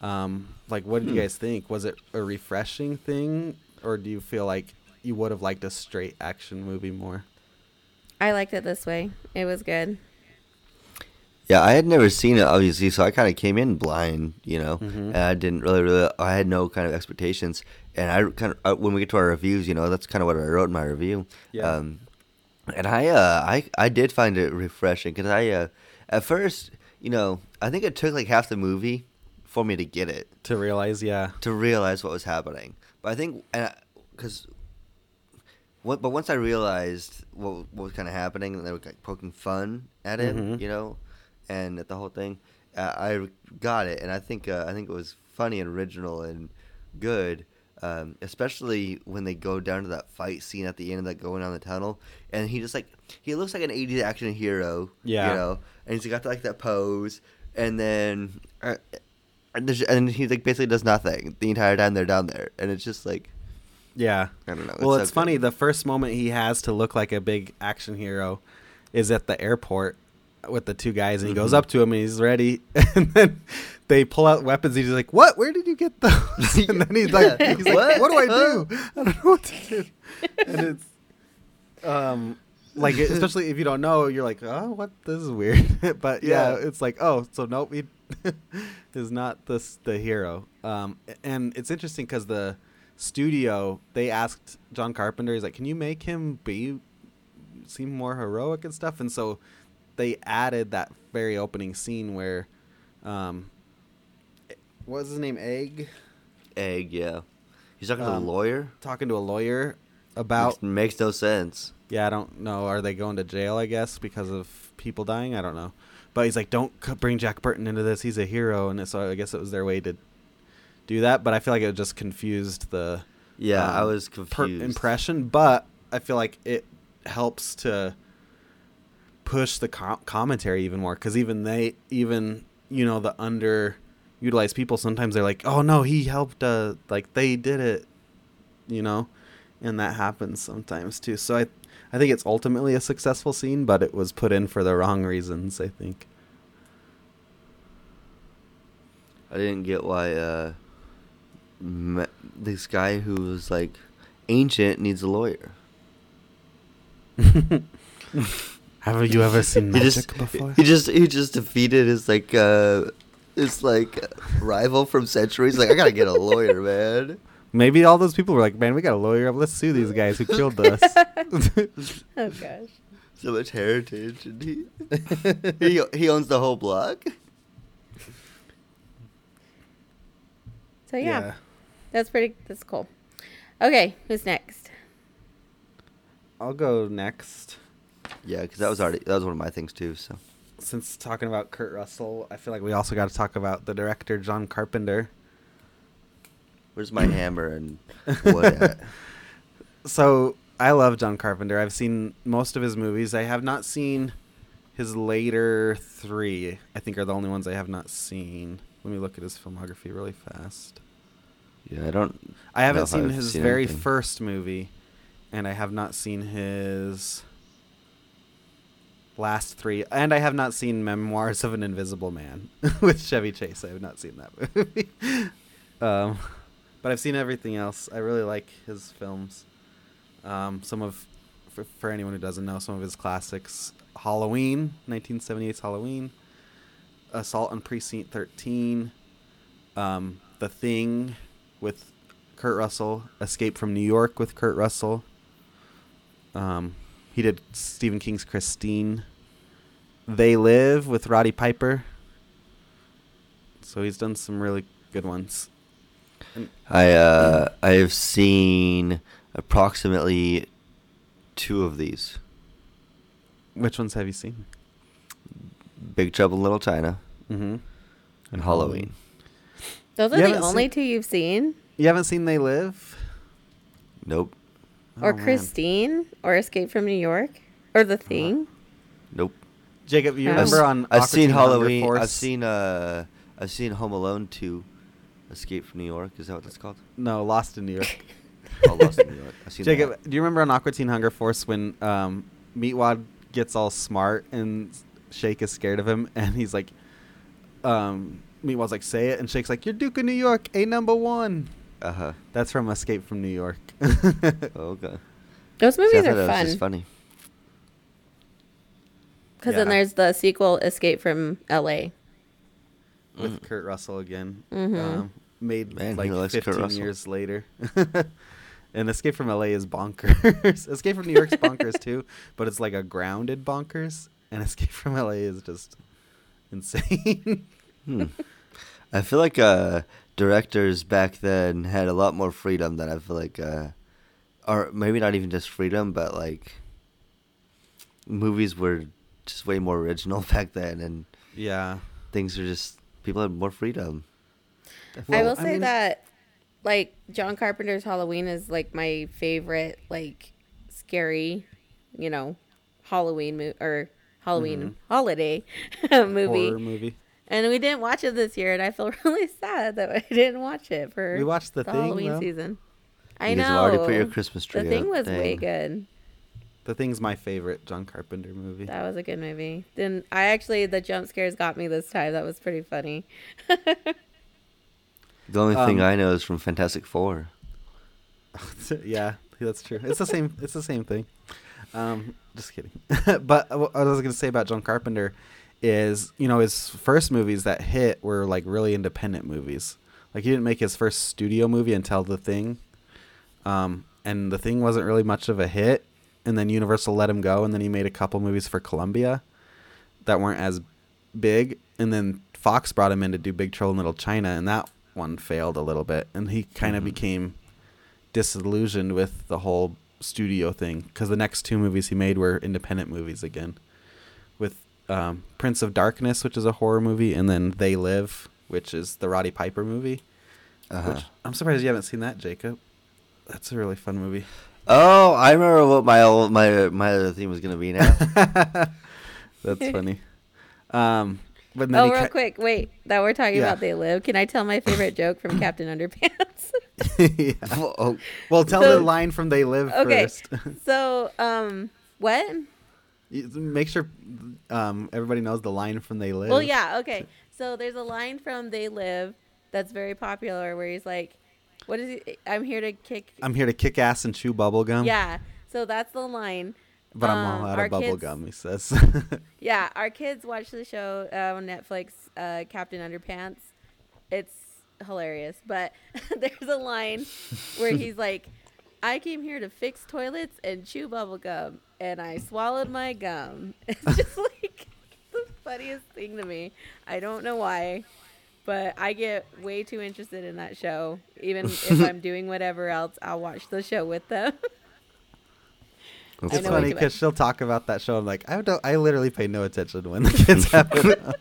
Um, like, what did you guys think? Was it a refreshing thing, or do you feel like you would have liked a straight action movie more? I liked it this way. It was good. Yeah, I had never seen it obviously, so I kind of came in blind, you know, Mhm. and I didn't really, really, I had no kind of expectations. And I kind of, when we get to our reviews, you know, that's kind of what I wrote in my review. Yeah. Um, and I, uh, I, I did find it refreshing because I, uh, at first, you know, I think it took like half the movie for me to get it, To realize, yeah, to realize what was happening. But I think, and because, what, but once I realized what, what was kind of happening, and they were like poking fun at it, Mhm. you know, and at the whole thing, uh, I got it, and I think, uh, I think it was funny and original and good. Um, especially when they go down to that fight scene at the end of that going down the tunnel, and he just like he looks like an '80s action hero, Yeah. you know, and he's got like that pose, and then uh, and, he like basically does nothing the entire time they're down there, and it's just like yeah. I don't know. Well, so it's good. funny. The first moment he has to look like a big action hero is at the airport with the two guys, and he goes Mhm. up to him and he's ready, and then they pull out weapons. He's like, "What? Where did you get those?" and then he's like. "He's like, What? what do I do? I don't know what to do." And it's um like especially if you don't know, you're like, "Oh, what? This is weird." but yeah, Yeah. it's like, "Oh, so nope, he is not this the hero." Um, and it's interesting because the studio they asked John Carpenter, he's like, "Can you make him be seem more heroic and stuff?" And so they added that very opening scene where, um, what was his name? Egg egg. Yeah, he's talking to Um, a lawyer. talking to a lawyer about Which makes no sense. Yeah, I don't know. Are they going to jail? I guess because of people dying. I don't know. But he's like, don't bring Jack Burton into this. He's a hero, and so I guess it was their way to do that. But I feel like it just confused the Yeah, I um, was per- confused. impression. But I feel like it helps to push the com- commentary even more because even they, even you know, the underutilized people sometimes they're like, oh no, he helped. Uh, like they did it, you know, and that happens sometimes too. So I, I think it's ultimately a successful scene, but it was put in for the wrong reasons. I think. I didn't get why uh, this guy who was like ancient needs a lawyer. Have you ever seen He magic just before? he just he just defeated his like uh his like rival from centuries. Like I gotta get a lawyer, man. Maybe all those people were like, "Man, we got a lawyer. Let's sue these guys who killed us." Oh gosh. So much heritage, and he he he owns the whole block. So yeah, that's pretty. That's cool. Okay, who's next? I'll go next. Yeah, because that was already that was one of my things too. So Since talking about Kurt Russell, I feel like we also got to talk about the director John Carpenter. where's my hammer and wood at? So I love John Carpenter. I've seen most of his movies. I have not seen his later three. I think are the only ones I have not seen. Let me look at his filmography really fast. Yeah, I don't. I haven't seen his seen very anything. first movie, and I have not seen his last three, and I have not seen Memoirs of an Invisible Man with Chevy Chase. I have not seen that movie, um, but I've seen everything else. I really like his films. Um, some of, for, for anyone who doesn't know, some of his classics: Halloween, 1978's Halloween, Assault on Precinct 13, um, The Thing with Kurt Russell, Escape from New York with Kurt Russell. Um, he did Stephen King's Christine. They Live with Roddy Piper. So he's done some really good ones. And- I uh I have seen approximately two of these. Which ones have you seen? Big Trouble in Little China Mm-hmm. and Halloween. Those are You the only seen- two you've seen, You haven't seen They Live? Nope. Or Oh, man. Christine, or Escape from New York, or The Thing. Nope. Jacob, you I've remember s- on I've Aqua seen Teen Hunger Halloween. I've seen uh I've seen Home Alone 2 Escape from New York. Is that what that's called? No, Lost in New York. Oh, Lost in New York. I've seen Jacob, that. do you remember on Aqua Teen Hunger Force when um, Meatwad gets all smart and Shake is scared of him, and he's like, um, Meatball's like, say it, and Shake's like, you're Duke of New York, a number one. Uh huh. That's from Escape from New York. Okay. Those See, I movies thought are that was fun. just funny. Because then there's the sequel, Escape from L.A. With Kurt Russell again. Mm-hmm. Um, made Man, like 15 years later. and Escape from LA is bonkers. Escape from New York's bonkers too, but it's like a grounded bonkers. And Escape from LA is just insane. Hmm. I feel like uh, directors back then had a lot more freedom than I feel like, uh, or maybe not even just freedom, but like movies were just way more original back then, and yeah. things were just people had more freedom. I Well, will I say mean- that, like, John Carpenter's Halloween is like my favorite, like, scary, you know, Halloween mo- or Halloween Mhm. holiday movie. Horror movie. And we didn't watch it this year, and I feel really sad that I didn't watch it for We watched The the Thing, Halloween though. season. I You know. guys have already put your Christmas tree the thing up. was way good. The Thing's my favorite John Carpenter movie. That was a good movie. Then I actually the jump scares got me this time. That was pretty funny. The only thing Um, I know is from Fantastic Four. yeah, that's true. It's the same. It's the same thing. Um, just kidding. but what I was going to say about John Carpenter is, you know, his first movies that hit were like really independent movies. Like he didn't make his first studio movie until The Thing, um, and The Thing wasn't really much of a hit. And then Universal let him go, and then he made a couple movies for Columbia that weren't as big. And then Fox brought him in to do Big Trouble in Little China, and that one failed a little bit. And he kind of Mhm. became disillusioned with the whole studio thing because the next two movies he made were independent movies again, with um, Prince of Darkness, which is a horror movie, and then They Live, which is the Roddy Piper movie. Uh-huh. Which I'm surprised you haven't seen that, Jacob. That's a really fun movie. Oh, I remember what my old, my my other theme was gonna be now. That's funny. Um, but then oh, real ki- quick, wait. That we're talking Yeah. about They Live. Can I tell my favorite joke from Captain Underpants? Yeah. oh, Well, tell So- the line from They Live Okay. first. so, um, what? Make sure um, everybody knows the line from They Live. Well, yeah, okay. So there's a line from They Live that's very popular where he's like, "What is he? I'm here to kick." I'm here to kick ass and chew bubble gum. yeah. So that's the line. But I'm Um, all out of bubble kids- gum, he says. Yeah, our kids watch the show uh, on Netflix, uh, Captain Underpants. It's hilarious, but there's a line where he's like, "I came here to fix toilets and chew bubble gum, and I swallowed my gum." It's just like the funniest thing to me. I don't know why, but I get way too interested in that show. Even if I'm doing whatever else, I'll watch the show with them. it's funny because she'll talk about that show. I'm like, I don't. I literally pay no attention when the kids on.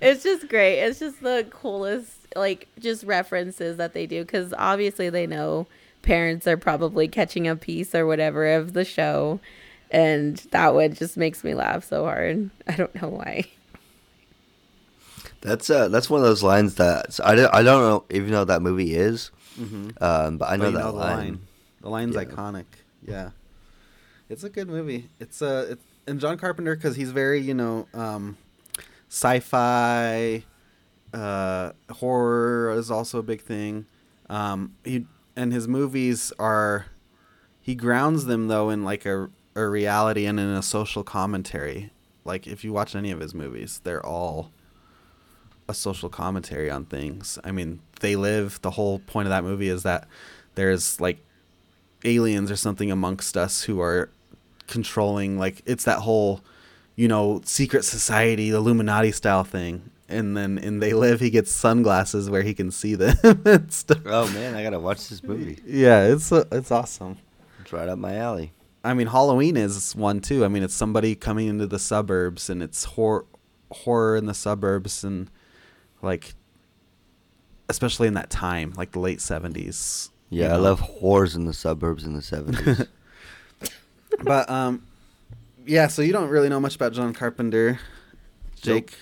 it's just great. It's just the coolest, like, just references that they do because obviously they know parents are probably catching a piece or whatever of the show, and that one just makes me laugh so hard. I don't know why. that's uh that's one of those lines that I don't, I don't know even know what that movie is, Mhm. um, but I know you that know the line. The line's Yeah. iconic. Yeah, it's a good movie. It's a it's, and John Carpenter because he's very you know um, sci-fi, uh, horror is also a big thing. Um, he and his movies are he grounds them though in like a a reality and in a social commentary. Like if you watch any of his movies, they're all a social commentary on things. I mean, they live. The whole point of that movie is that there's like aliens or something amongst us who are controlling. Like it's that whole, you know, secret society, Illuminati style thing. And then in They Live, he gets sunglasses where he can see them and stuff. Oh man, I gotta watch this movie. Yeah, it's uh, it's awesome. It's right up my alley. I mean, Halloween is one too. I mean, it's somebody coming into the suburbs, and it's horror, horror in the suburbs, and like, especially in that time, like the late seventies. Yeah, I love whores in the suburbs in the seventies. But um, yeah. So you don't really know much about John Carpenter, Jake.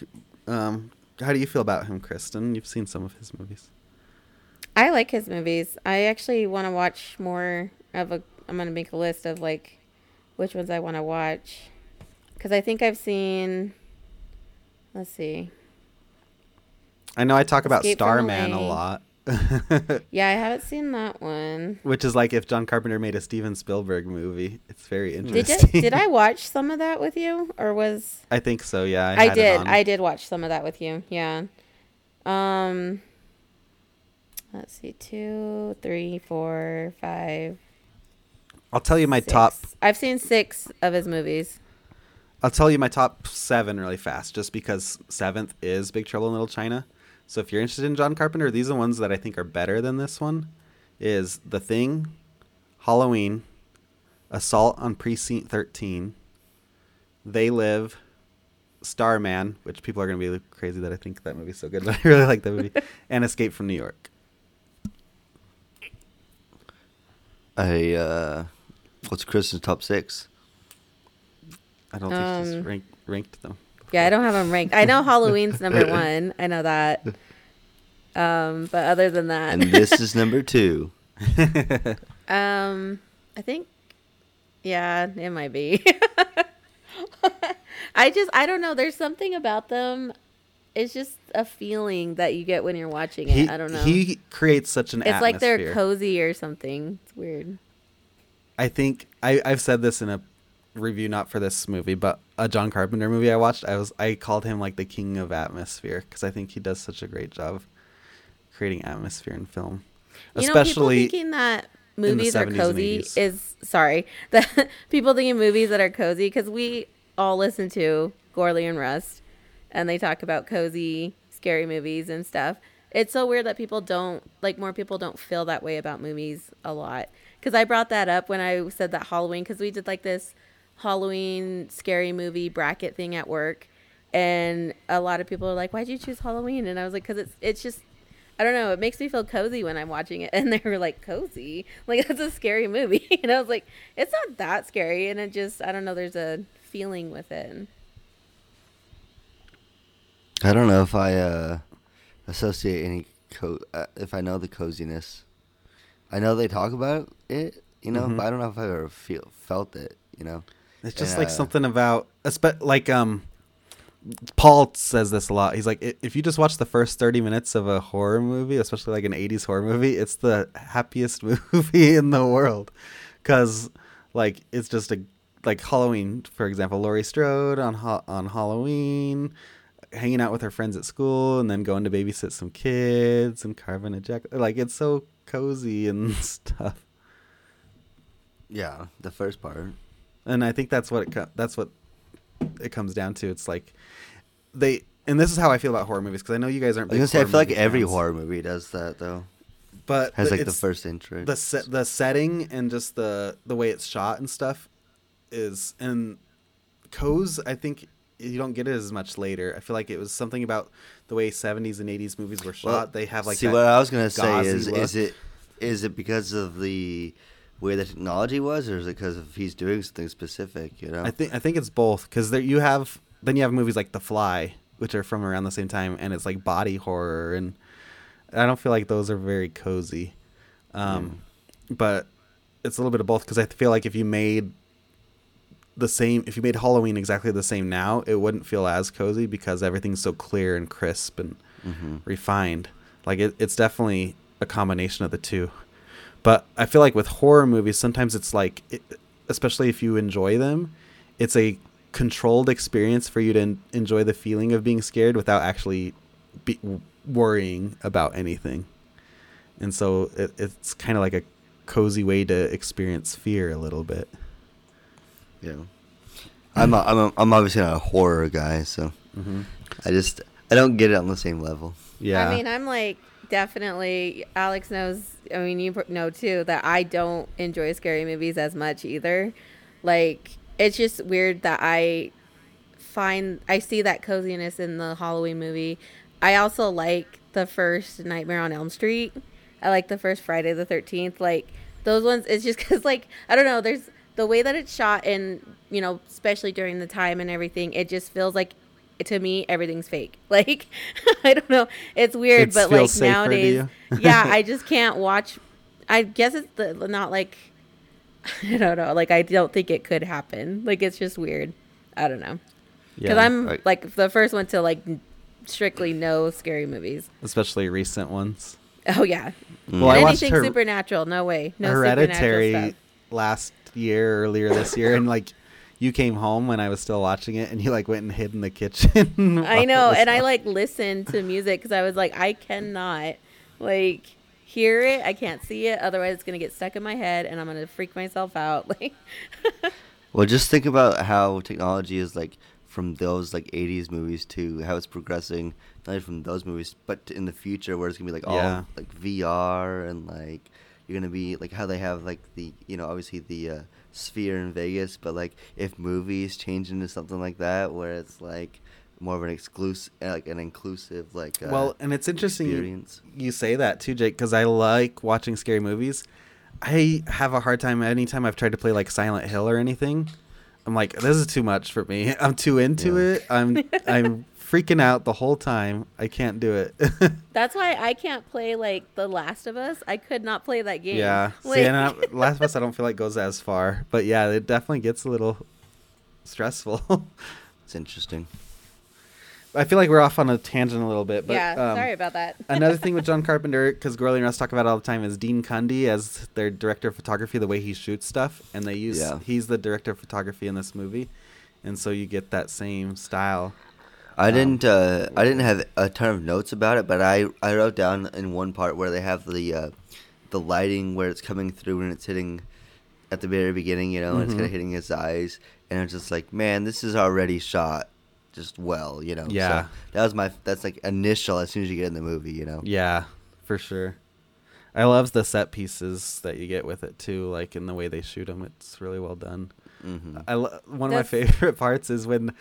Um, how do you feel about him, Kristyn? You've seen some of his movies. I like his movies. I actually want to watch more of a. I'm gonna make a list of like which ones I want to watch because I think I've seen. Let's see. I know I talk about Escape Starman a lot, Yeah, I haven't seen that one. which is like if John Carpenter made a Steven Spielberg movie. It's very Did interesting. you, did I watch some of that with you, or was I think so. Yeah, I, I, did. I did watch some of that with you? Yeah. Um. Let's see, two, three, four, five. I'll tell you my six. top. I've seen six of his movies. I'll tell you my top seven really fast, just because seventh is Big Trouble in Little China. So if you're interested in John Carpenter, these are the ones that I think are better than this one. Is The Thing, Halloween, Assault on Precinct 13, They Live, Starman, which people are going to be crazy that I think that movie's so good, but I really like that movie, and Escape from New York. I uh, what's Chris's top six? I don't think he's Um, ranked, ranked them. Yeah, I don't have them ranked. I know Halloween's number one. I know that. Um, but other than that, And this is number two. Um, I think, yeah, it might be. I just, I don't know. There's something about them. It's just a feeling that you get when you're watching it. he, I don't know. He creates such an it's like they're cozy or something. It's weird. I think I, I've said this in a review, not for this movie, but a John Carpenter movie I watched. I was I called him like the king of atmosphere because I think he does such a great job creating atmosphere in film, You know, especially people thinking that movies are cozy is sorry. that people thinking movies that are cozy because we all listen to Gorley and Rust, and they talk about cozy, scary movies and stuff. It's so weird that people don't like more people don't feel that way about movies a lot. Because I brought that up when I said that Halloween because we did like this Halloween scary movie bracket thing at work, and a lot of people are like, "Why'd you choose Halloween?" And I was like, "Cause it's it's just I don't know. It makes me feel cozy when I'm watching it. And they were like, cozy? Like, that's a scary movie. And I was like, it's not that scary. And it just, I don't know, there's a feeling with it. I don't know if I uh, associate any co- uh, if I know the coziness. I know they talk about it, you know, Mhm. but I don't know if I ever feel felt it, you know. It's just And, like uh, something about like um. Paul says this a lot. He's like, if you just watch the first 30 minutes of a horror movie, especially like an 80s horror movie, it's the happiest movie in the world. Cause like, it's just a, like Halloween, for example, Laurie Strode on, ha- on Halloween, hanging out with her friends at school and then going to babysit some kids and carving a jack. Like, it's so cozy and stuff. Yeah, the first part. And I think that's what it that's what it comes down to. It's like they and this is how I feel about horror movies because I know you guys aren't. I say I feel like movie every horror movie does that though. but Has like the first intro. the set the setting and just the the way it's shot and stuff is and Co's I think you don't get it as much later. I feel like it was something about the way 70s and 80s movies were shot. Well, they have like see what I was gonna say is look. is it is it because of the way the technology was, or is it because of he's doing something specific? You know, I think I think it's both because there you have then you have movies like The Fly, which are from around the same time, and it's like body horror, and I don't feel like those are very cozy. Um, But it's a little bit of both because I feel like if you made the same, if you made Halloween exactly the same now, it wouldn't feel as cozy because everything's so clear and crisp and Mhm. refined. Like it, it's definitely a combination of the two. But I feel like with horror movies, sometimes it's like, it, especially if you enjoy them, it's a controlled experience for you to en- enjoy the feeling of being scared without actually be, worrying about anything. And so it, it's kind of like a cozy way to experience fear a little bit. yeah. I'm a, I'm a, I'm obviously not a horror guy, so Mm-hmm. I just I don't get it on the same level. Yeah. I mean, I'm like, definitely, Alex knows, I mean, you know too, that I don't enjoy scary movies as much either. Like, it's just weird that I find, I see that coziness in the Halloween movie. I also like the first Nightmare on Elm Street. I like the first Friday the 13th. Like, those ones, it's just because, like, I don't know, there's the way that it's shot and, you know, especially during the time and everything, it just feels like, to me, everything's fake. Like, I don't know. It's weird, It but like feels safer to nowadays, yeah, I just can't watch. I guess it's the, not like, I don't know. Like, I don't think it could happen. Like, it's just weird. I don't know. Because yeah. I'm Right. like the first one to like strictly no scary movies. especially recent ones. Oh yeah, mm. Well, I watched anything her- supernatural, no way, no Hereditary last year, earlier this year, and like you came home when I was still watching it, and you like went and hid in the kitchen. I know, it was and I like listened to music because I was like, I cannot like hear it. I can't see it. Otherwise, it's gonna get stuck in my head, and I'm gonna freak myself out. Like, Well, just think about how technology is like from those like '80s movies to how it's progressing, not only from those movies, but in the future where it's gonna be like all Yeah. like VR and like you're gonna be like how they have like the you know obviously the uh, sphere in Vegas, but like if movies change into something like that where it's like more of an exclusive like an inclusive like uh, well, and it's interesting you, experience. you say that too, Jake, because I like watching scary movies. I have a hard time anytime I've tried to play like Silent Hill or anything. I'm like, this is too much for me. I'm too into Yeah. it. I'm I'm freaking out the whole time. I can't do it. that's why I can't play like The Last of Us. I could not play that game. Yeah. Like, See, and I, Last of Us, I don't feel like goes as far, but yeah, it definitely gets a little stressful. It's interesting. I feel like we're off on a tangent a little bit, but yeah. um, sorry about that. another thing with John Carpenter, because Gorley and us talk about all the time, is Dean Cundey as their director of photography, the way he shoots stuff, and they use Yeah. he's the director of photography in this movie, and so you get that same style. I Um, didn't. Uh, I didn't have a ton of notes about it, but I, I wrote down in one part where they have the uh, the lighting where it's coming through and it's hitting at the very beginning, you know, and it's kind of hitting his eyes, and it's just like, man, this is already shot just well, you know. So Yeah. that was my. That's like initial as soon as you get in the movie, you know. Yeah, for sure. I love the set pieces that you get with it too, like in the way they shoot them. It's really well done. hmm I lo- one That's- of my favorite parts is when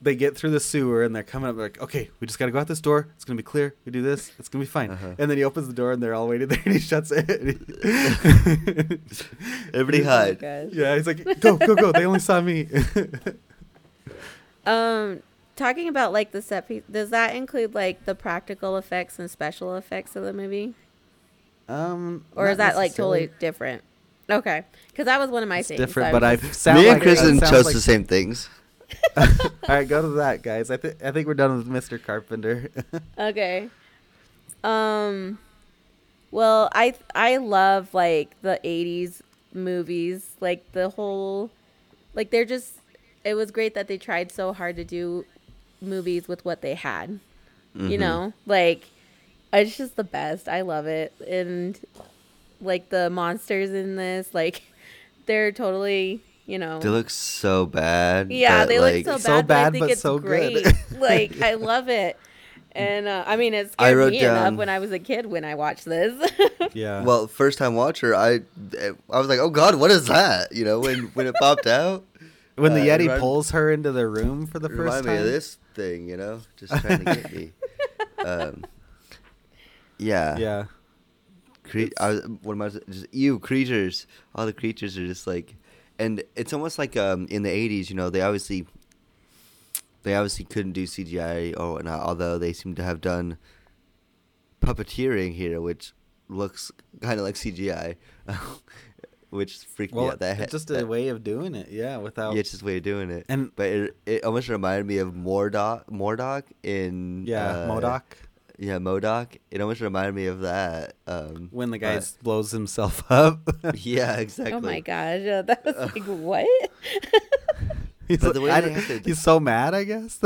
they get through the sewer and they're coming up they're like, okay, we just got to go out this door. It's gonna be clear. We do this. It's gonna be fine. Uh-huh. And then he opens the door and they're all waiting there and he shuts it. Everybody Oh hide. gosh. yeah, he's like, go, go, go. They only saw me. Um, talking about like the set piece, does that include like the practical effects and special effects of the movie, um, or is that like totally different? Okay, because that was one of my It's things. different, I but I just- sound Me and Kristyn it sounds chose like- the same things. All right, go to that, guys. I think I think we're done with Mr. Carpenter. okay. Um, well, I I love like the '80s movies, like the whole, like they're just. It was great that they tried so hard to do movies with what they had. you Mhm. know like it's just the best i love it and like the monsters in this like they're totally you know They look so bad. yeah but, they like, look so bad, So but i think but it's so great like i love it and uh, i mean it I scared wrote me down- enough when i was a kid when i watched this yeah. Well, first time watcher, I I was like, oh god, what is that? You know, when when it popped out. when the uh, Yeti remind- pulls her into the room for the It first Remind time. me of this thing, you know, just trying to get me. Um, yeah, Yeah. Cre- I was, what am I? Just ew, creatures. All the creatures are just like, and it's almost like um in the '80s. You know, they obviously, they obviously couldn't do CGI or whatnot. Although they seem to have done puppeteering here, which looks kind of like CGI, which freaked me out. That it's just a that- way of doing it. Yeah, without. yeah, it's just a way of doing it. And- but it, it almost reminded me of Mordock, Mordock in yeah, uh, MODOK. Yeah, MODOK. It almost reminded me of that. Um, When the but- guy blows himself up. yeah, exactly. oh my gosh uh, that was like what he's, But the way I they to- he's so mad, I guess.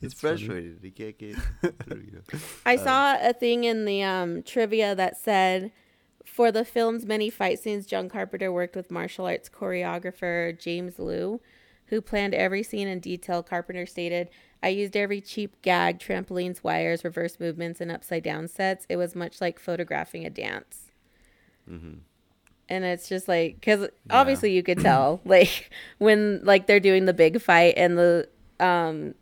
It's funny. frustrated. He can't get through. You know. I Uh, saw a thing in the um, trivia that said, for the film's many fight scenes, John Carpenter worked with martial arts choreographer James Lew, who planned every scene in detail. Carpenter stated, I used every cheap gag, trampolines, wires, reverse movements, and upside down sets. It was much like photographing a dance. Mhm. And it's just like, because obviously you could tell, like, when, like, they're doing the big fight and the, um,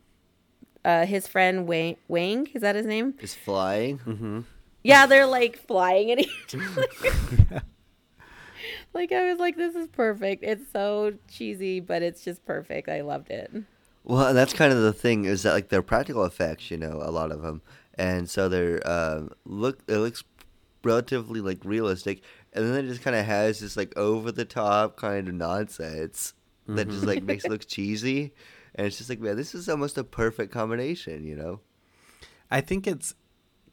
uh, his friend Wang, Wang, is that his name? Is flying. Mm-hmm. Yeah, they're like flying at each other. like I was like, this is perfect. It's so cheesy, but it's just perfect. I loved it. Well, that's kind of the thing is that like they're practical effects, you know, a lot of them, and so they're uh, look it looks relatively like realistic, and then it just kind of has this like over the top kind of nonsense that just like makes it look cheesy, and it's just like, man, this is almost a perfect combination, you know? I think it's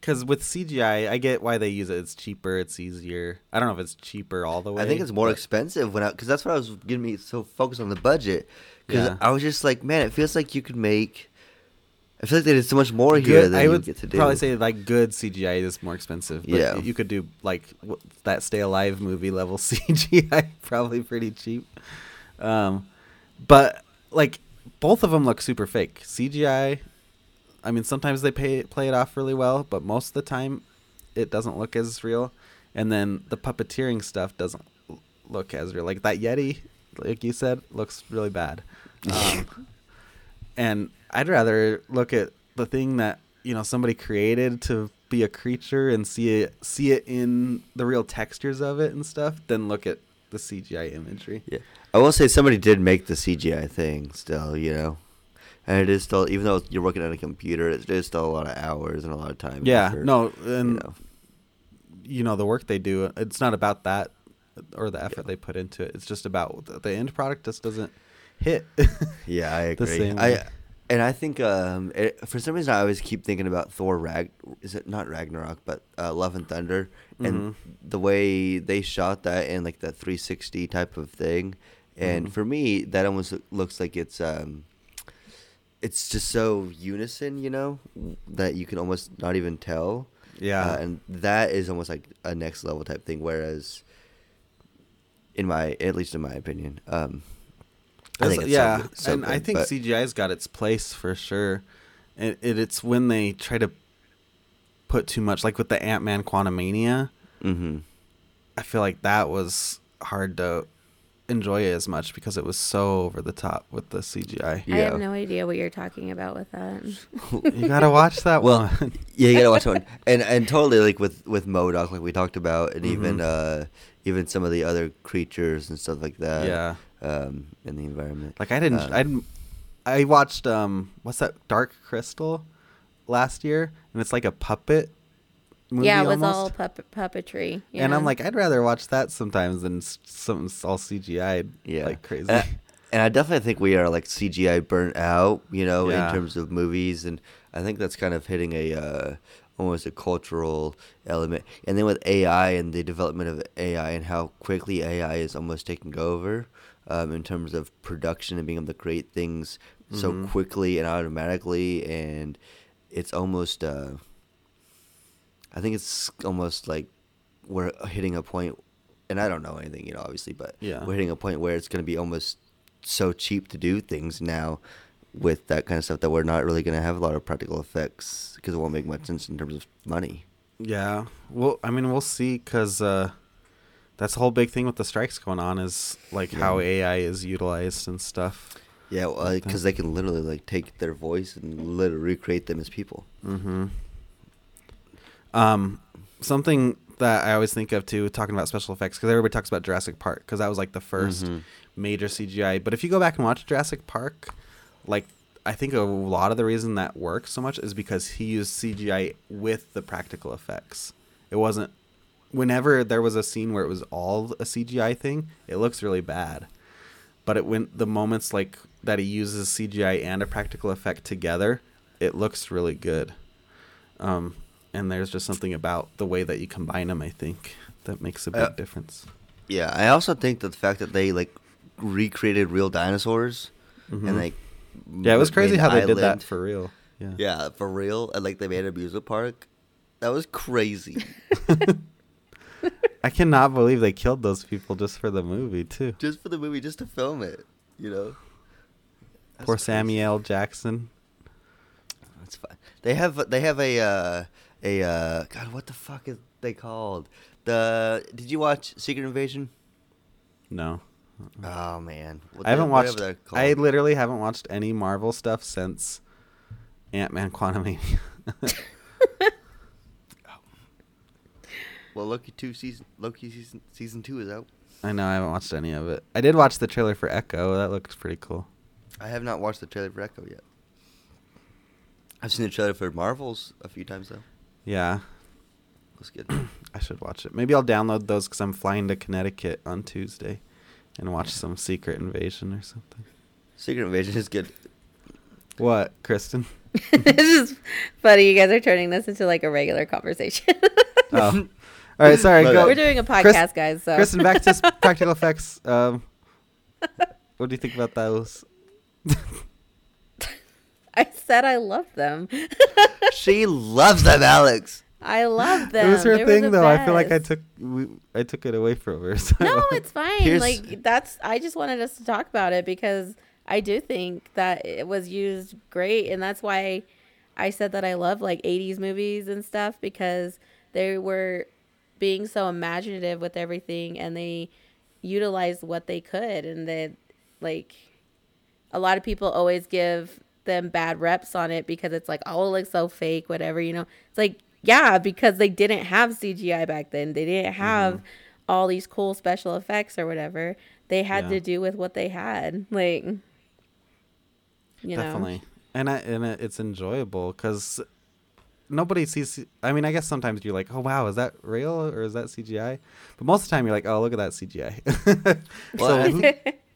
because with CGI, I get why they use it. It's cheaper. It's easier. I don't know if it's cheaper all the way. I think it's more but- expensive when I because that's what I was getting me so focused on the budget because Yeah. I was just like, man, it feels like you could make. I feel like they did so much more here Good, than I you would get to do. probably say like good CGI is more expensive. But Yeah. you could do like that Stay Alive movie level CGI probably pretty cheap. Um, but like both of them look super fake. CGI, I mean sometimes they pay, play it off really well, but most of the time it doesn't look as real. And then the puppeteering stuff doesn't look as real. Like that Yeti, like you said, looks really bad. Um, and I'd rather look at the thing that you know somebody created to be a creature and see it see it in the real textures of it and stuff than look at the CGI imagery. Yeah, I will say somebody did make the CGI thing. Still, you know, and it is still even though you're working on a computer, it is still a lot of hours and a lot of time. Yeah, effort, no, you and know. you know the work they do. It's not about that or the effort they put into it. It's just about the, end product just doesn't hit. Yeah, I agree. I and I think um, it, for some reason I always keep thinking about Thor Rag. Is it not Ragnarok, but uh, Love and Thunder, and Mhm. the way they shot that in like the 360 type of thing. And Mhm. for me, that almost looks like it's um, it's just so unison, you know, that you can almost not even tell. yeah, Uh, and that is almost like a next level type thing. Whereas, in my at least in my opinion, um, I think it's so yeah, good- so and I think but- CGI's got its place for sure. And it, it's when they try to put too much, like with the Ant Man Quantumania. Mm-hmm. I feel like that was hard to enjoy it as much because it was so over the top with the CGI. I have no idea what you're talking about with that. you gotta watch that Well, one. Yeah, you gotta watch that one, and and totally like with with MODOK, like we talked about, and even Mhm. uh even some of the other creatures and stuff like that. yeah, Um, in the environment. like I didn't. Um, I didn't. I watched um, what's that? Dark Crystal, last year, and it's like a puppet. Movie yeah, it was almost. all puppet puppetry. And I'm like, I'd rather watch that sometimes than s- something all CGI, Yeah, like crazy. And I, and I definitely think we are like CGI burnt out, you know, Yeah. in terms of movies, and I think that's kind of hitting a uh, almost a cultural element. And then with AI and the development of AI and how quickly AI is almost taking over um, in terms of production and being able to create things so Mhm. quickly and automatically, and it's almost. Uh, I think it's almost like we're hitting a point, and I don't know anything, you know, obviously, but Yeah. we're hitting a point where it's going to be almost so cheap to do things now with that kind of stuff that we're not really going to have a lot of practical effects because it won't make much sense in terms of money. yeah, well, I mean, we'll see because uh, that's the whole big thing with the strikes going on is like how AI is utilized and stuff. Yeah, Like because that. they can literally like take their voice and literally recreate them as people. Mm-hmm. Um, something that I always think of too, talking about special effects, because everybody talks about Jurassic Park, because that was like the 1st Mhm. major CGI. But if you go back and watch Jurassic Park, like I think a lot of the reason that works so much is because he used CGI with the practical effects. It wasn't. Whenever there was a scene where it was all a CGI thing, it looks really bad. But it when the moments like that he uses CGI and a practical effect together, it looks really good. Um, and there's just something about the way that you combine them, I think, that makes a big Uh, difference. Yeah, I also think that the fact that they like recreated real dinosaurs Mhm. and like yeah, it was crazy how they did that for real. Yeah. Yeah, for real, and like they made a amusement park. That was crazy. I cannot believe they killed those people just for the movie too. just for the movie, just to film it. You know. That's Poor crazy. Samuel Jackson. That's fine. They have they have a uh, a uh, God. What the fuck is they called? The Did you watch Secret Invasion? No, Oh man, What I haven't watched. I literally haven't watched any Marvel stuff since Ant Man Quantumania. Well, Loki two season Loki season season two is out. I know I haven't watched any of it. I did watch the trailer for Echo. That looks pretty cool. I have not watched the trailer for Echo yet. I've seen the trailer for Marvels a few times though. Yeah, Looks good. I should watch it. Maybe I'll download those because I'm flying to Connecticut on Tuesday, and watch some Secret Invasion or something. Secret Invasion is good. What, Kristyn? this is funny. You guys are turning this into like a regular conversation. Oh. All right, sorry. Go. We're doing a podcast, Chris- guys. So Kristyn, back to practical effects. Um, what do you think about those? I said I love them. She loves them, Alex. I love them. it was her They thing, the though. I feel like I took we, I took it away from her. so- No, it's fine. Here's- like that's. I just wanted us to talk about it because I do think that it was used great, and that's why I said that I love like '80s movies and stuff because they were being so imaginative with everything, and they utilized what they could, and they like a lot of people always give them bad reps on it because it's like oh it looks so fake whatever you know? It's like yeah because they didn't have cgi back then. They didn't have mm-hmm. all these cool special effects or whatever. They had Yeah. to do with what they had like you know? Definitely. And I, and it's enjoyable because nobody sees i mean i guess sometimes you're like oh wow is that real or is that cgi but most of the time you're like oh look at that cgi Well, so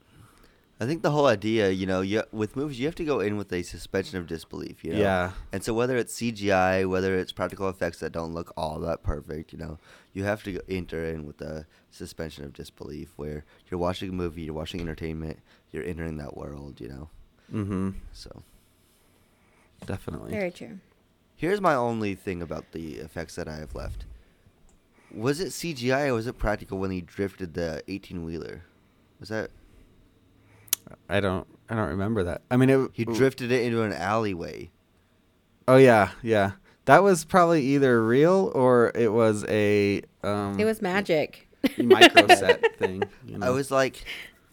I think, the whole idea, you know, you, with movies, you have to go in with a suspension of disbelief, you know? yeah And so whether it's CGI, whether it's practical effects that don't look all that perfect, you know, you have to enter in with a suspension of disbelief where you're watching a movie, you're watching entertainment, you're entering that world, you know. mm-hmm So definitely very true here's my only thing about the effects that I have left. Was it CGI or was it practical when he drifted the 18 wheeler? Was that i don't i don't remember that i mean it he drifted it into an alleyway? oh yeah yeah that was probably either real or it was a um it was magic micro set thing you know? I was like,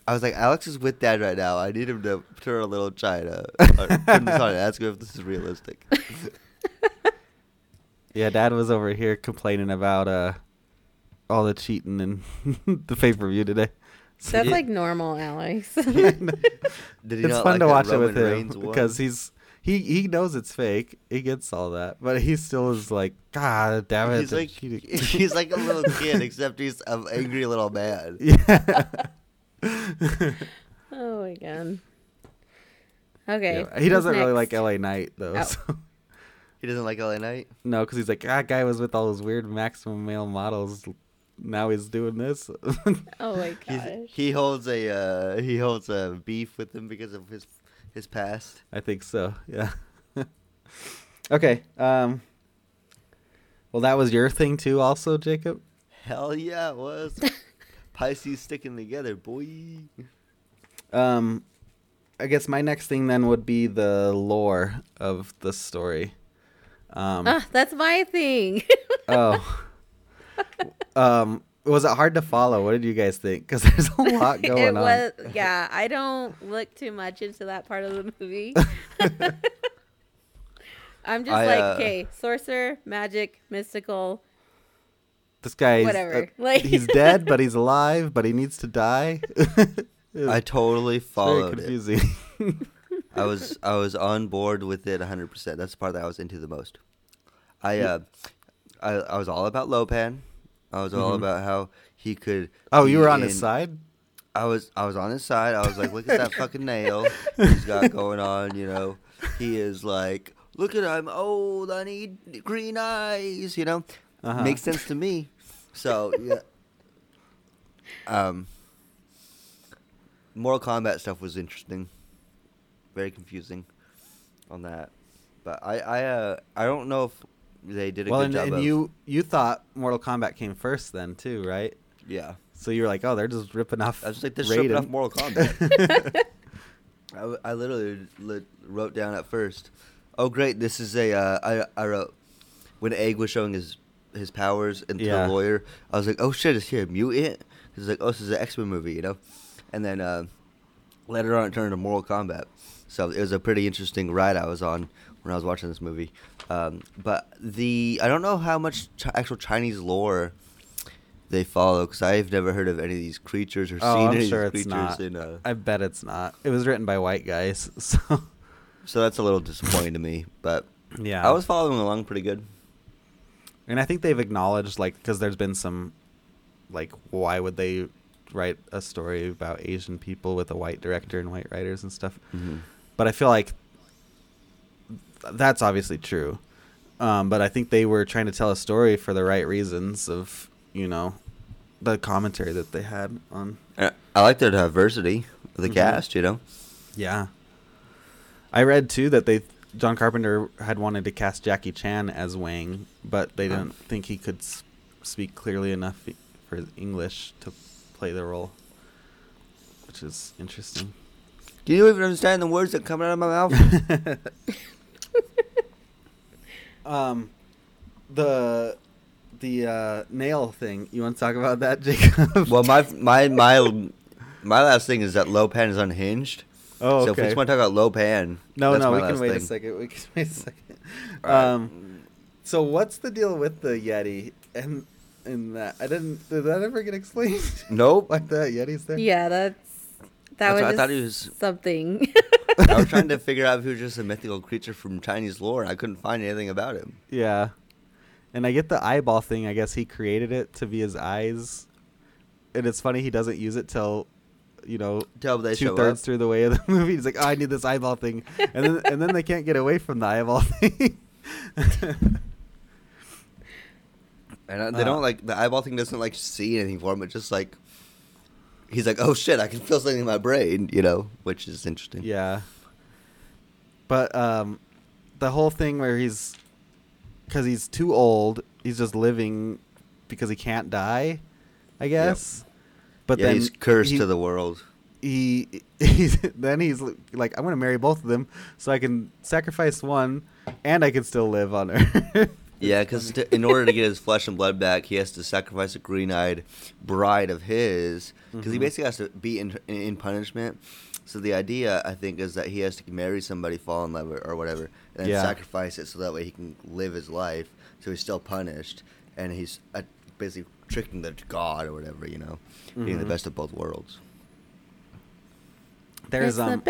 I was like, Alex is with Dad right now. I need him to turn a little China. Or turn this on ask him if this is realistic. Yeah, Dad was over here complaining about uh all the cheating and the pay per view today. So- that's like normal alex Did he it's not fun like to that watch it Roman with him Reigns because he's he he knows it's fake. He gets all that, but he still is like, God damn it! he's like he's like a little kid, except he's an angry little man. yeah. oh my god okay Yeah, He doesn't really like? L.A. Knight though. Oh. So. He doesn't like LA Knight. No, because he's like, that guy was with all those weird maximum male models. Now he's doing this. oh my He's, he holds a uh, he holds a beef with him because of his his past. I think so. Yeah. okay. Um. Well, that was your thing too, also, Jacob. Hell yeah, it was. Pisces sticking together, boy. Um, I guess my next thing then would be the lore of the story. Um. Ah, that's my thing oh. Um. Was it hard to follow? What did you guys think? Because there's a lot going it on. yeah i don't look too much into that part of the movie i'm just I, like uh, okay sorcerer magic mystical This guy, Whatever, like- he's dead, but he's alive, but he needs to die. I totally It's very followed it. confusing. I was I was on board with it 100%. That's the part that I was into the most. I uh I, I was all about Lo Pan. I was all Mhm. about how he could oh, you were on his side. I was I was on his side. I was like, look at that fucking nail he's got going on, you know. He is like, look at I'm old, I need green eyes, you know. Uh-huh. Makes sense to me. So yeah. Um Mortal Kombat stuff was interesting. Very confusing on that. But I I uh I don't know if they did a Well, good and, job Well, and of you you thought Mortal Kombat came first, then too, right? yeah. So you were like, oh, they're just ripping off. I was like, they're Raiden. stripping off Mortal Kombat. I, I literally li- wrote down at first, "Oh great, this is a." Uh, I I wrote when Egg was showing his his powers into Yeah. the lawyer. I was like, "Oh shit, is he a mutant?" He's like, "Oh, this is an X Men movie," you know. And then uh, later on, it turned into Mortal Kombat. So it was a pretty interesting ride I was on when I was watching this movie. Um, but the I don't know how much ch- actual Chinese lore they follow because I've never heard of any of these creatures or Oh, seen I'm any sure of these creatures not. in. Uh, I bet it's not. It was written by white guys, so so that's a little disappointing to me. But yeah. I was following along pretty good. and I think they've acknowledged like because there's been some like why would they write a story about Asian people with a white director and white writers and stuff. Mm-hmm. But I feel like that's obviously true. Um, but I think they were trying to tell a story for the right reasons of you know the commentary that they had on. I like the diversity of the Mhm. cast. You know. Yeah, I read too that they John Carpenter had wanted to cast Jackie Chan as Wang, but they Oh. didn't think he could speak clearly enough for English to play the role, which is interesting. Do you even understand the words that come out of my mouth? um, the the uh, nail thing. You want to talk about that, Jacob? well, my my my my last thing is that Lo Pan is unhinged. oh, okay. So if we just want to talk about Lo Pan, no, that's no, my we can last wait a second. We can wait a second. Alright. Um, so what's the deal with the Yeti and and that? I didn't. Did that ever get explained? Nope. Like that Yeti's there? Yeah, that's that That's was what I thought he was- something. I was trying to figure out if he was just a mythical creature from Chinese lore. I couldn't find anything about him. Yeah. And I get the eyeball thing. I guess he created it to be his eyes. And it's funny he doesn't use it till, you know, two thirds through the way of the movie. He's like, "Oh, I need this eyeball thing," and then and then they can't get away from the eyeball thing. And uh, they Uh, don't like the eyeball thing doesn't like see anything for him. It's just like he's like, oh shit, I can feel something in my brain, you know, which is interesting. yeah. But um, the whole thing where he's, because he's too old, he's just living because he can't die, I guess. But yeah, then he's cursed he- to the world. he he's then he's like I'm gonna marry both of them so I can sacrifice one and I can still live on Earth. Yeah, because in order to get his flesh and blood back, he has to sacrifice a green-eyed bride of his. Because he Mhm. basically has to be in, in punishment. So the idea, I think, is that he has to marry somebody, fall in love, or, or whatever, and Yeah. sacrifice it so that way he can live his life. So he's still punished, and he's uh, basically tricking the god or whatever, you know, being the Mhm. best of both worlds. There's it's the um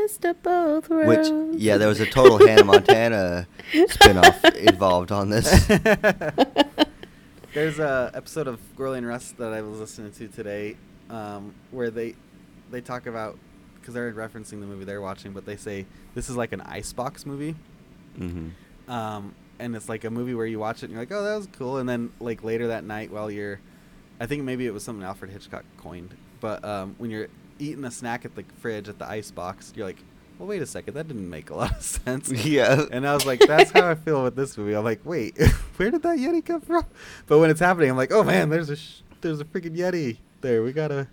best of both Which, yeah, there was a total Hannah Montana spin-off involved on this. There's a episode of Gourley and Rust that I was listening to today, um, where they they talk about because they're referencing the movie they're watching, but they say this is like an icebox movie, hmm um, and it's like a movie where you watch it and you're like, oh, that was cool, and then like later that night while you're, I think maybe it was something Alfred Hitchcock coined, but um, when you're eating a snack at the fridge at the ice box, you're like, well, wait a second, that didn't make a lot of sense. Yeah. And I was like, that's how I feel with this movie. I'm like, wait, where did that Yeti come from? But when it's happening, I'm like, oh man, there's a sh- there's a freaking Yeti there. We gotta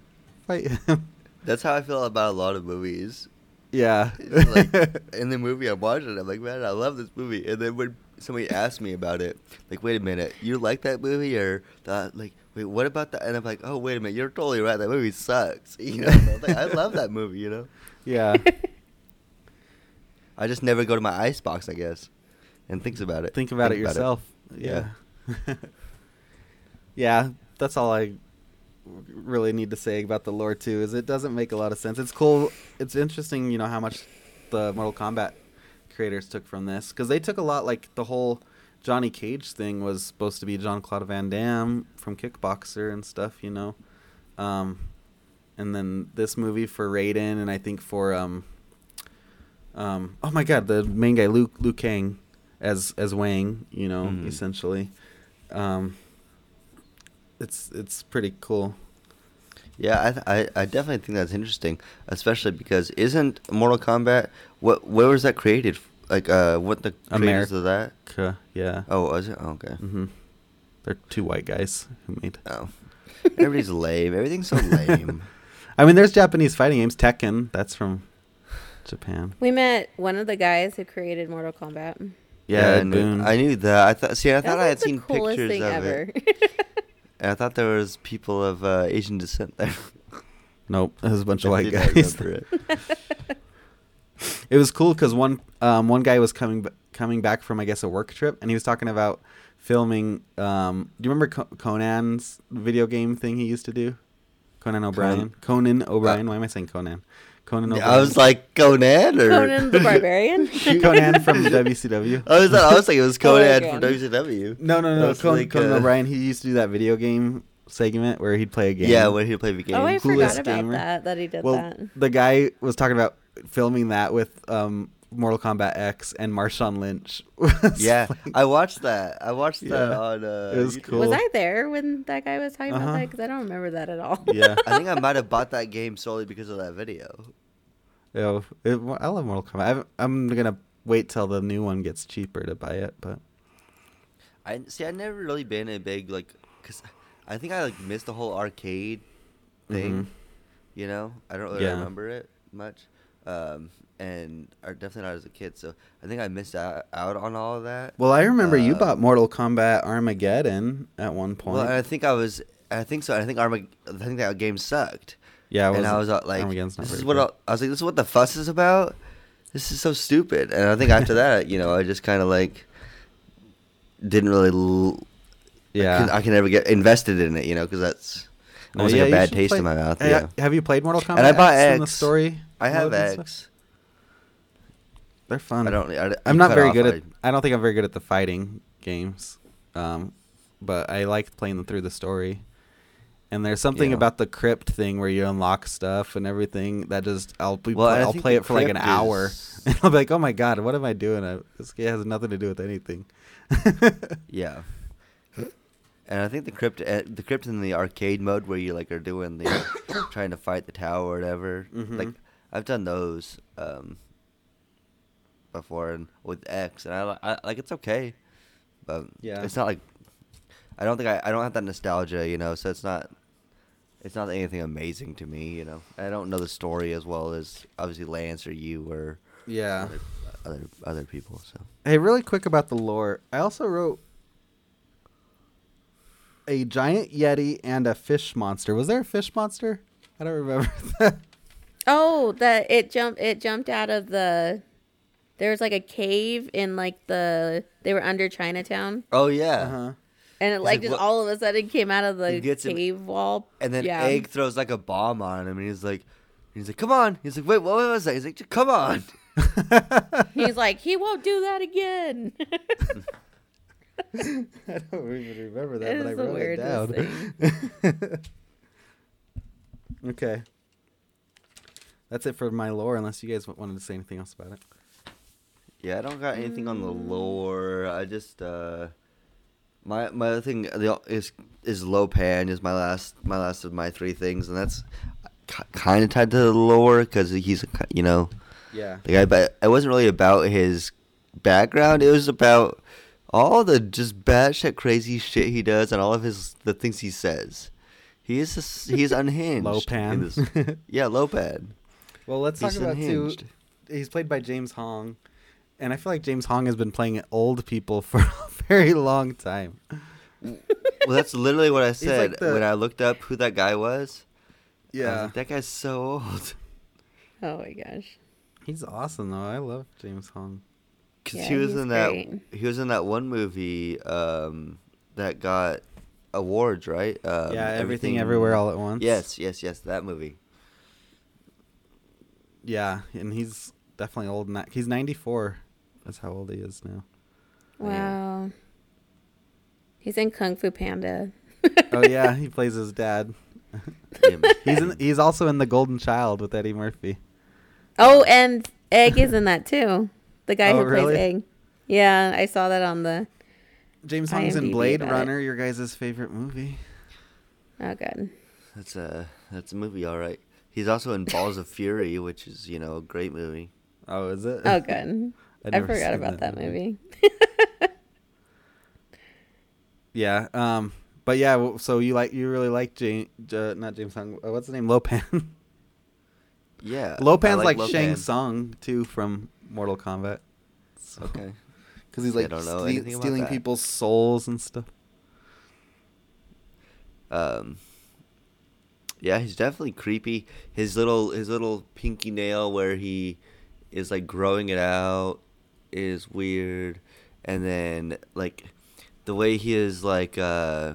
fight him. That's how I feel about a lot of movies. yeah. Like in the movie I'm watching, I'm like, man, I love this movie. And then when somebody asks me about it, like, wait a minute, you like that movie or that? Like, wait, what about that? And I'm like, oh, wait a minute, you're totally right. That movie sucks. You know, I, like, I love that movie. You know, yeah. I just never go to my icebox, I guess, and thinks about it. Think about it yourself. Yeah. Yeah. yeah, that's all I really need to say about the lore too. Is it doesn't make a lot of sense. It's cool. It's interesting, you know, how much the Mortal Kombat creators took from this because they took a lot. Like the whole Johnny Cage thing was supposed to be John Claude Van Damme from Kickboxer and stuff, you know. Um, and then this movie for Raiden, and I think for um, um, oh my God, the main guy Luke Luke Kang as as Wang, you know, Mhm. essentially. Um, it's it's pretty cool. Yeah, I, th- I I definitely think that's interesting, especially because isn't Mortal Kombat what where was that created? Like uh, what the creators of that? Yeah. Oh, was it? Oh, okay. hmm They're two white guys who made. Oh, everybody's lame. Everything's so lame. I mean, there's Japanese fighting games. Tekken, that's from Japan. we met one of the guys who created Mortal Kombat. Yeah, I knew, I knew that. I thought. See, I thought I had seen coolest pictures thing of ever. it. I thought there was people of uh, Asian descent there. Nope, it was a bunch I of white guys. remember it. It was cool because one um, one guy was coming b- coming back from I guess a work trip, and he was talking about filming. Um, do you remember Co- Conan's video game thing he used to do? Conan O'Brien. Conan O'Brien. Why am I saying Conan? Conan O'Brien. I was like Conan or Conan the Barbarian. Conan from WCW. I was. I was like it was Oh Conan God. from WCW. No, no, no. That was Conan, like, Conan uh, O'Brien. He used to do that video game segment where he'd play a game. Yeah, when he played the game. oh, I Coolest forgot about gamer. that. That he did well, that. the guy was talking about filming that with um Mortal Kombat X and Marshawn Lynch. Yeah, playing- I watched that. I watched that Yeah, on. Uh, it was YouTube. cool. Was I there when that guy was talking about Uh-huh. that? Because I don't remember that at all. yeah. I think I might have bought that game solely because of that video. Yeah, it, I love Mortal Kombat. I haven't- I'm gonna wait till the new one gets cheaper to buy it, but I see. I've never really been a big like, cause I think I like missed the whole arcade thing. Mhm. You know, I don't really Yeah. remember it much, um, and are definitely not as a kid. So I think I missed out, out on all of that. well, I remember you Um, bought Mortal Kombat Armageddon at one point. Well, I think I was. I think so. I think Armag- I think that game sucked. yeah, and I was uh, like, "This is what. I, I was like. This is what the fuss is about. This is so stupid." And I think after that, you know, I just kind of like didn't really. L- yeah. I can never get invested in it, you know, because that's No, almost yeah, like a bad taste play- in my mouth. Yeah, Have you played Mortal Kombat? And I bought X in the story. I have mode and stuff? X. They're fun. I don't. I, I'm not very off, good at. I- I don't think I'm very good at the fighting games, um, but I like playing them through the story. And there's something Yeah. about the crypt thing where you unlock stuff and everything that just I'll be Well, play, I'll play it for like an crypt hour and I'll be like, oh my god, what am I doing? I, this game has nothing to do with anything. Yeah. And I think the crypt, uh, the crypt in the arcade mode where you like are doing the trying to fight the tower or whatever. Mhm. Like I've done those um, before and with X, and I, I like it's okay, but Yeah. it's not like I don't think I I don't have that nostalgia, you know. So it's not it's not anything amazing to me, you know. I don't know the story as well as obviously Lance or you or yeah. other other, other people. So Hey, really quick about the lore. I also wrote a giant yeti and a fish monster. Was there a fish monster? I don't remember that. Oh, that it jumped. It jumped out of the. There was like a cave in like the. They were under Chinatown, oh yeah. Uh-huh. and it like like, just what- all of a sudden came out of the gets him- cave wall. And then yeah. Egg throws like a bomb on him, and he's like, he's like, "Come on!" He's like, "Wait, what was that?" He's like, "Come on!" He's like, he won't do that again. I don't even remember that, It but I is the wrote it weirdest down. okay. That's it for my lore, unless you guys wanted to say anything else about it. Yeah, I don't got anything on the Mm. lore. I just uh, my my other thing the, is is Lo Pan is my last my last of my three things, and that's kind of tied to the lore because he's you know Yeah. the guy, but it wasn't really about his background. It was about all the just batshit crazy shit he does and all of his the things he says. He is just, he is unhinged. in Lo Pan. this- yeah, Lo Pan. Well, let's talk He's about too. unhinged. He's played by James Hong, and I feel like James Hong has been playing old people for a very long time. Well, that's literally what I said like the- when I looked up who that guy was. I was Yeah, like, that guy's so old. oh my gosh. he's awesome though. I love James Hong. Cause Yeah, he was he's in that great. he was in that one movie um, that got awards, right? Um, yeah, everything, everywhere, all at once. Yes, yes, yes, that movie. Yeah, and he's definitely old. Now. He's ninety four. That's how old he is now. Wow. He's in Kung Fu Panda. oh yeah, he plays his dad. He's in, he's also in The Golden Child with Eddie Murphy. Oh, and Egg is in that too. The guy Oh, who really? plays Egg. Yeah, I saw that on the. James Hong's in Blade about it. Runner, your guys' favorite movie. Oh, good. That's a that's a movie, all right. He's also in Balls of Fury, which is you know a great movie. Oh, is it? Oh, good. I'd I never forgot about that, movie. Yeah. Um. But yeah. So you like you really like James? Uh, not James Hong. Uh, what's the name? Lo Pan. Yeah, I Lo Pan's like, Lo Pan. Shang Tsung too from Mortal Kombat. So, Okay. Because he's like don't know ste- stealing people's souls and stuff. Um. Yeah, he's definitely creepy. His little his little pinky nail where he is like growing it out is weird, and then like the way he is like uh.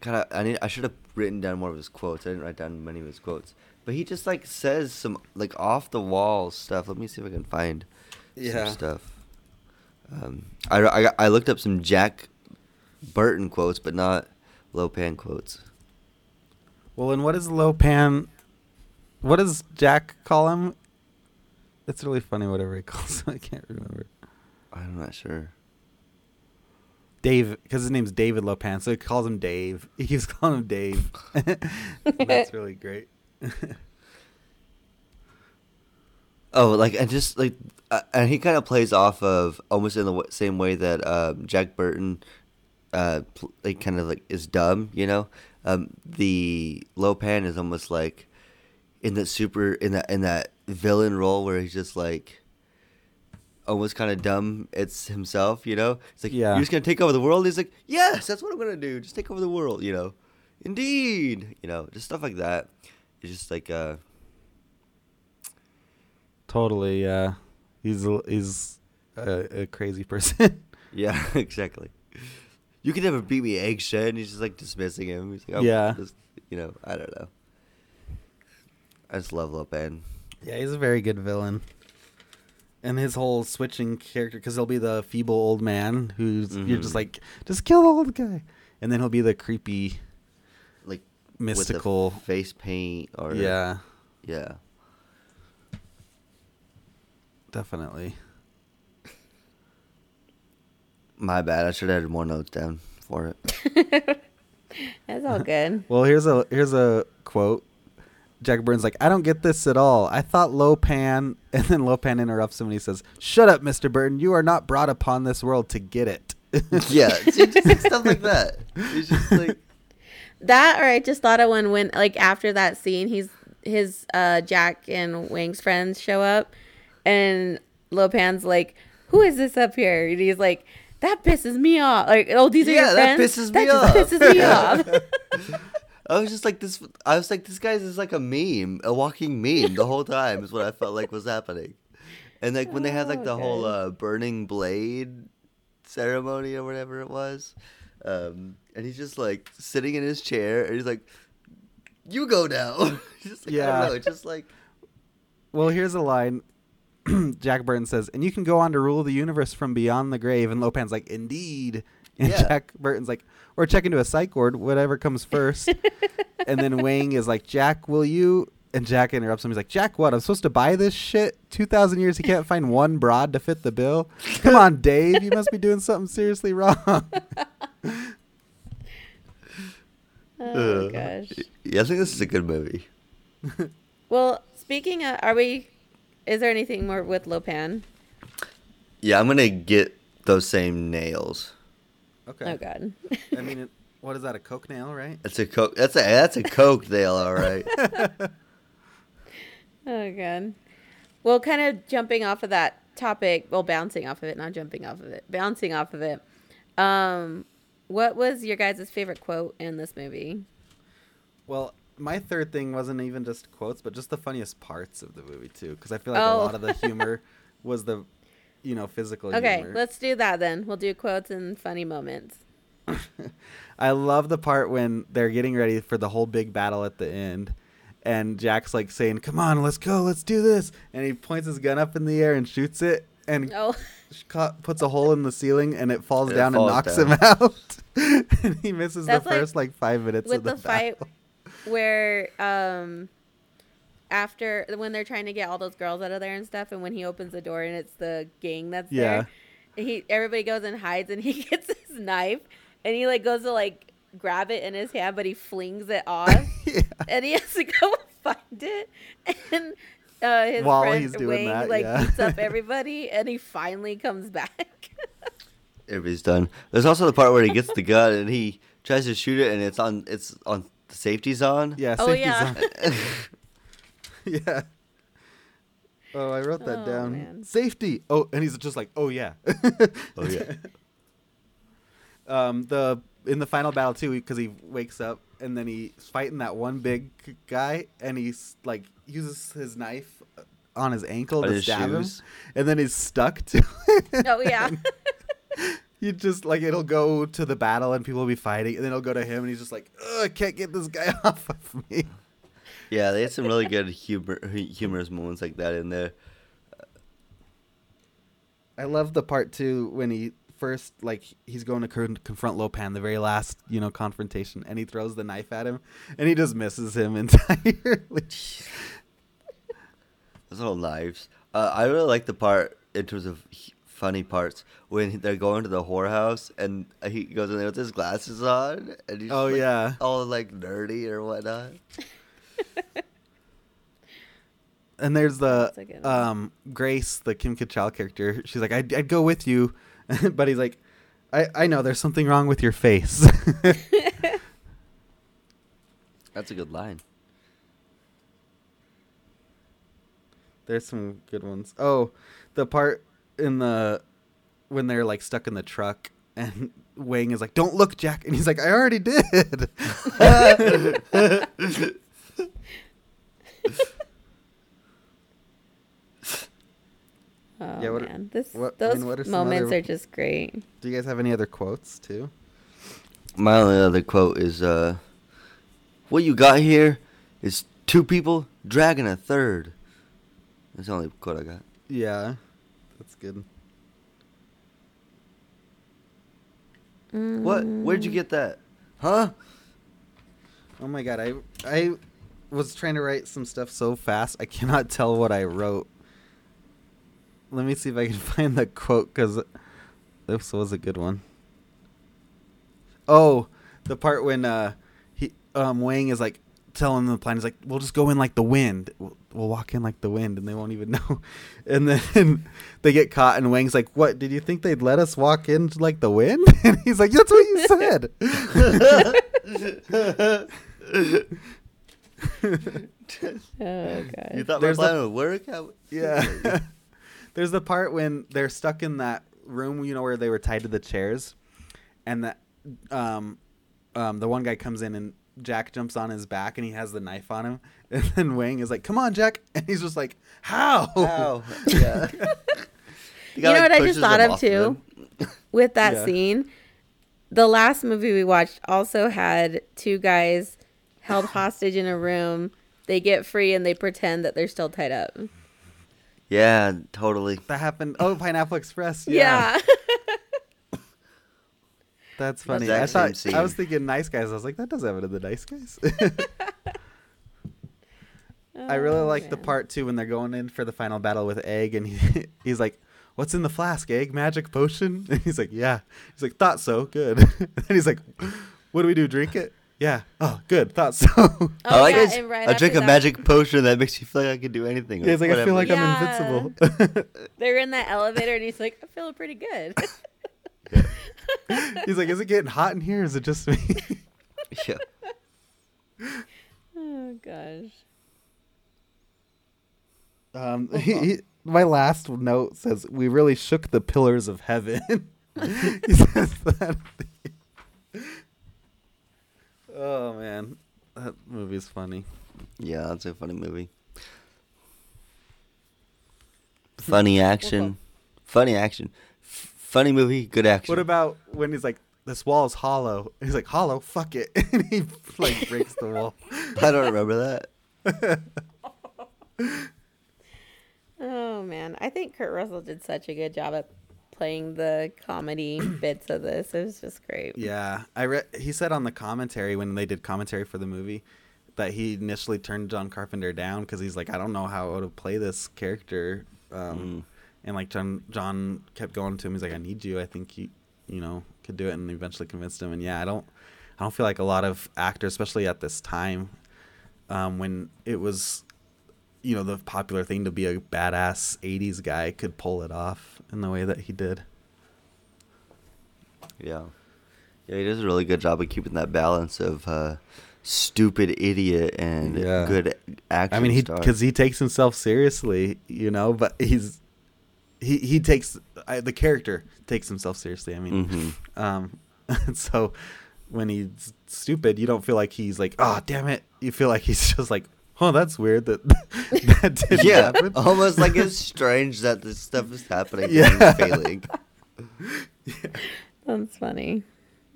Kind of, I need. I should have written down more of his quotes. I didn't write down many of his quotes, but he just like says some like off the wall stuff. Let me see if I can find Yeah. some stuff. Um, I, I I looked up some Jack Burton quotes, but not Lo Pan quotes. Well, and what is Lo Pan? What does Jack call him? It's really funny. Whatever he calls him, I can't remember. I'm not sure. Dave, because his name's David Lo Pan, so he calls him Dave. He keeps calling him Dave. That's really great. Oh, like and just like, uh, and he kind of plays off of almost in the w- same way that um, Jack Burton, uh, pl- like kind of like is dumb. You know, um, the Lo Pan is almost like in that super in that in that villain role where he's just like almost kind of dumb. It's himself. You know, it's like Yeah. you're just gonna take over the world. He's like, yes, that's what I'm gonna do. Just take over the world. You know, indeed. You know, just stuff like that. It's just like uh. Totally. Uh, he's he's a, a crazy person. Yeah, exactly. You can never beat me, Egg Shen. And he's just like dismissing him. He's like, oh, Yeah. just, you know, I don't know. I just love Lo Pan. yeah, he's a very good villain. And his whole switching character, because he'll be the feeble old man who's you're just Mhm. like, just kill the old guy, and then he'll be the creepy, Like mystical. face paint or yeah, yeah. definitely. My bad. I should have added more notes down for it. That's all good. Well, here's a here's a quote. Jack Burns like, I don't get this at all. I thought Lo Pan, and then Lo Pan interrupts him and he says, "Shut up, Mister Burton. You are not brought upon this world to get it." yeah, just like stuff like that. It's just like That or I just thought of when when like after that scene he's his uh Jack and Wang's friends show up and Lo Pan's like, Who is this up here? And he's like, That pisses me off. Like, oh these are Yeah, your that friends? pisses that me just off." pisses me off. I was just like this. I was like, this guy's is like a meme, a walking meme the whole time. Is what I felt like was happening. And like when they had like the whole uh, burning blade ceremony or whatever it was, um, and he's just like sitting in his chair, and he's like, "You go now." just like, I Yeah. don't know. It's just like well, here's a line. Jack Burton says, "And you can go on to rule the universe from beyond the grave." And Lo Pan's like, "Indeed." And Yeah. Jack Burton's like, "Or check into a psych ward, whatever comes first. and then Wang is like, "Jack, will you?" And Jack interrupts him. He's like, "Jack, what? I'm supposed to buy this shit? Two thousand years, he can't find one broad to fit the bill. Come on, Dave, you must be doing something seriously wrong." Oh uh, gosh. Yeah, I think this is a good movie. Well, speaking of are we is there anything more with Lo Pan? Yeah, I'm gonna get those same nails. okay. Oh god. I mean, it, what is that? A coke nail, right? That's a coke. That's a that's a coke nail, all right. Oh god. Well, kind of jumping off of that topic, well, bouncing off of it, not jumping off of it, bouncing off of it. Um, what was your guys' favorite quote in this movie? Well, my third thing wasn't even just quotes, but just the funniest parts of the movie too, because I feel like a Oh. lot of the humor was the, you know, physical humor. Okay, humor. let's do that then. We'll do quotes and funny moments. I love the part when they're getting ready for the whole big battle at the end, and Jack's like saying, "Come on, let's go, let's do this," and he points his gun up in the air and shoots it, and Oh, ca- puts a hole in the ceiling, and it falls It down falls and knocks down. him out, and he misses That's the like first like five minutes with of the, the fight battle. Where um after when they're trying to get all those girls out of there and stuff, and when he opens the door and it's the gang that's Yeah. there, he everybody goes and hides, and he gets his knife, and he like goes to like grab it in his hand, but he flings it off, yeah. and he has to go find it, and uh, his While friend he's doing Wayne that, like yeah. beats up everybody, and he finally comes back. Everybody's done. There's also the part where he gets the gun and he tries to shoot it and it's on it's on the safety's on. Yeah, Oh, safety's yeah. on. yeah. Oh, I wrote that Oh, down. man. Safety. Oh, and he's just like, oh yeah. oh yeah. um, the in the final battle too, because he wakes up and then he's fighting that one big guy, and he's like uses his knife on his ankle On to his stab shoes. him, and then he's stuck to it. oh yeah. You just like it'll go to the battle and people will be fighting, and then it'll go to him, and he's just like, Ugh, I can't get this guy off of me. Yeah, they had some really good humor humorous moments like that in there. I love the part too when he first like he's going to confront Lo Pan, the very last you know confrontation, and he throws the knife at him, and he just misses him entirely. Those little knives. Uh, I really like the part in terms of funny parts when they're going to the whorehouse and he goes in there with his glasses on and he's Oh, like, yeah. all like nerdy or whatnot. And there's the That's a good one. um Grace, the Kim Cattrall character. She's like, I'd, I'd go with you, but he's like, I I know there's something wrong with your face. That's a good line. there's some good ones. Oh, the part in the when they're like stuck in the truck and Wang is like, "Don't look, Jack," and he's like, "I already did." Oh Yeah, what- man, this what- I those mean, what are moments other- are just great. Do you guys have any other quotes too? My only other quote is, uh, "What you got here is two people dragging a third. That's the only quote I got. Yeah, that's good. What? Where'd you get that? Huh? Oh my god, I I was trying to write some stuff so fast I cannot tell what I wrote. Let me see if I can find the quote because this was a good one. Oh, the part when uh he um Wang is like telling the plan he's like we'll just go in like the wind we'll, we'll walk in like the wind and they won't even know and then they get caught and Wang's like what did you think they'd let us walk in like the wind and he's like that's what you said Oh god. You thought There's my the- would work? How- Yeah. There's the part when they're stuck in that room, you know, where they were tied to the chairs, and that um, um, the one guy comes in and Jack jumps on his back and he has the knife on him, and then Wang is like, "Come on, Jack," and he's just like, "How?" Ow. Yeah. You know what I just thought of too? them. With that Yeah. scene, the last movie we watched also had two guys held hostage in a room. They get free and they pretend that they're still tied up. Yeah, totally. That happened. Oh, Pineapple Express. Yeah. That's funny. Exact I same thought I was thinking Nice Guys. I was like, that does happen in the Nice Guys. I really Oh, like the part too when they're going in for the final battle with Egg, and he, he's like, "What's in the flask? Egg magic potion?" And he's like, "Yeah." He's like, "Thought so. Good." and he's like, "What do we do? Drink it?" Yeah. Oh, good. Thought so. Oh, I like yeah, it. right I drink a that- magic potion that makes you feel like I can do anything. or he's like, "I feel like Yeah. I'm invincible." They're in that elevator and he's like, I'm feeling pretty good. he's like, "Is it getting hot in here? Or is it just me?" yeah. oh gosh. Um, he, he, my last note says, "We really shook the pillars of heaven." he says that. oh man, that movie's funny. Yeah, that's a funny movie. Funny action. Funny action. F- funny movie, good action. What about when he's like, "This wall is hollow"? He's like, "Hollow, fuck it," and he like breaks the wall. I don't remember that. Oh man, I think Kurt Russell did such a good job at playing the comedy bits of this. It was just great. Yeah, I read. He said on the commentary when they did commentary for the movie that he initially turned John Carpenter down because he's like, I don't know how to play this character. Um, And like John, John kept going to him. He's like, I need you. I think you, you know, could do it. And eventually convinced him. And yeah, I don't, I don't feel like a lot of actors, especially at this time, um, when it was, you know, the popular thing to be a badass '80s guy, could pull it off in the way that he did. Yeah. Yeah, he does a really good job of keeping that balance of uh, stupid idiot and Yeah. good action. I mean, he because he takes himself seriously, you know, but he's he he takes I, the character takes himself seriously. I mean, Mhm. um, so when he's stupid, you don't feel like he's like, oh damn it. You feel like he's just like, oh, that's weird that that didn't yeah, happen. almost like it's strange that this stuff is happening. Yeah. Yeah. That's funny.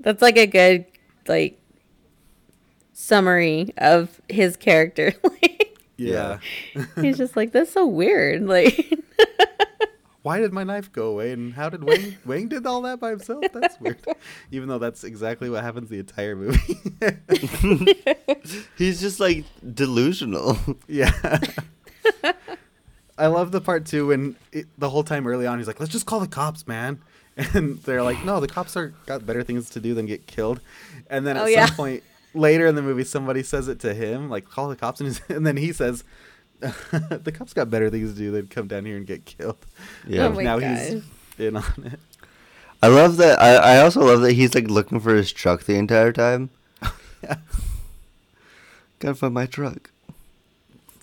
That's like a good like summary of his character. Like yeah. he's just like that's so weird. Like Why did my knife go away? And how did Wang Wang did all that by himself? That's weird. Even though that's exactly what happens the entire movie. He's just like delusional. Yeah. I love the part too when it, the whole time early on he's like, "Let's just call the cops, man," and they're like, "No, the cops are got better things to do than get killed." And then at Oh, some yeah. point later in the movie, somebody says it to him, like, "Call the cops," and, and then he says, "The cops got better things to do than come down here and get killed." Yeah. Oh my now gosh. he's in on it. I love that. I, I also love that he's like looking for his truck the entire time. Yeah. Gotta find my truck.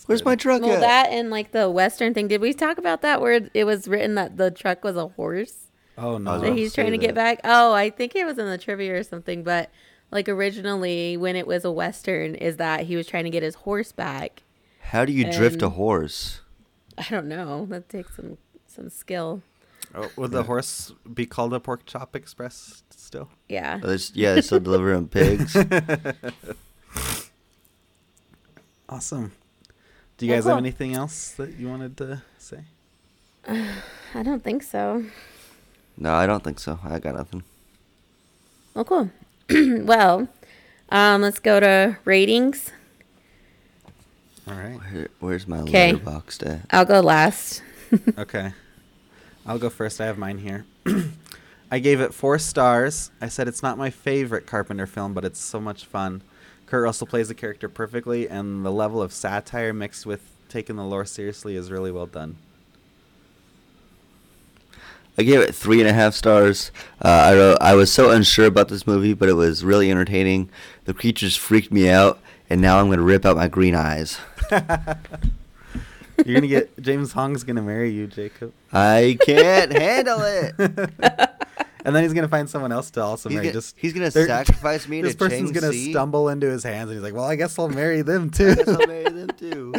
Where's good. my truck Well, at? that and like the Western thing. Did we talk about that where it was written that the truck was a horse Oh no! that he's trying to get back? Oh, I think it was in the trivia or something. But like originally, when it was a Western, is that he was trying to get his horse back. How do you drift a horse? I don't know. That takes some some skill. Oh, would the horse be called a pork chop express still? Yeah. Oh, there's- yeah, they still delivering pigs. Awesome. Do you Oh, guys have anything else that you wanted to say? I don't think so. No, I don't think so. I got nothing. Oh, cool. well, um, let's go to ratings. All right. Where, where's my 'Kay. Letterboxd at? I'll go last. Okay. I'll go first. I have mine here. I gave it four stars. I said it's not my favorite Carpenter film, but it's so much fun. Kurt Russell plays the character perfectly, and the level of satire mixed with taking the lore seriously is really well done. I gave it three and a half stars. Uh, I wrote, I was so unsure about this movie, but it was really entertaining. The creatures freaked me out, and now I'm gonna rip out my green eyes. You're gonna get James Hong's gonna marry you, Jacob, I can't handle it. and then he's gonna find someone else to also He's marry. gonna, Just he's gonna sacrifice me This to person's Chang gonna Si. stumble into his hands, and he's like, "Well, I guess I'll marry them too." I guess I'll marry them too.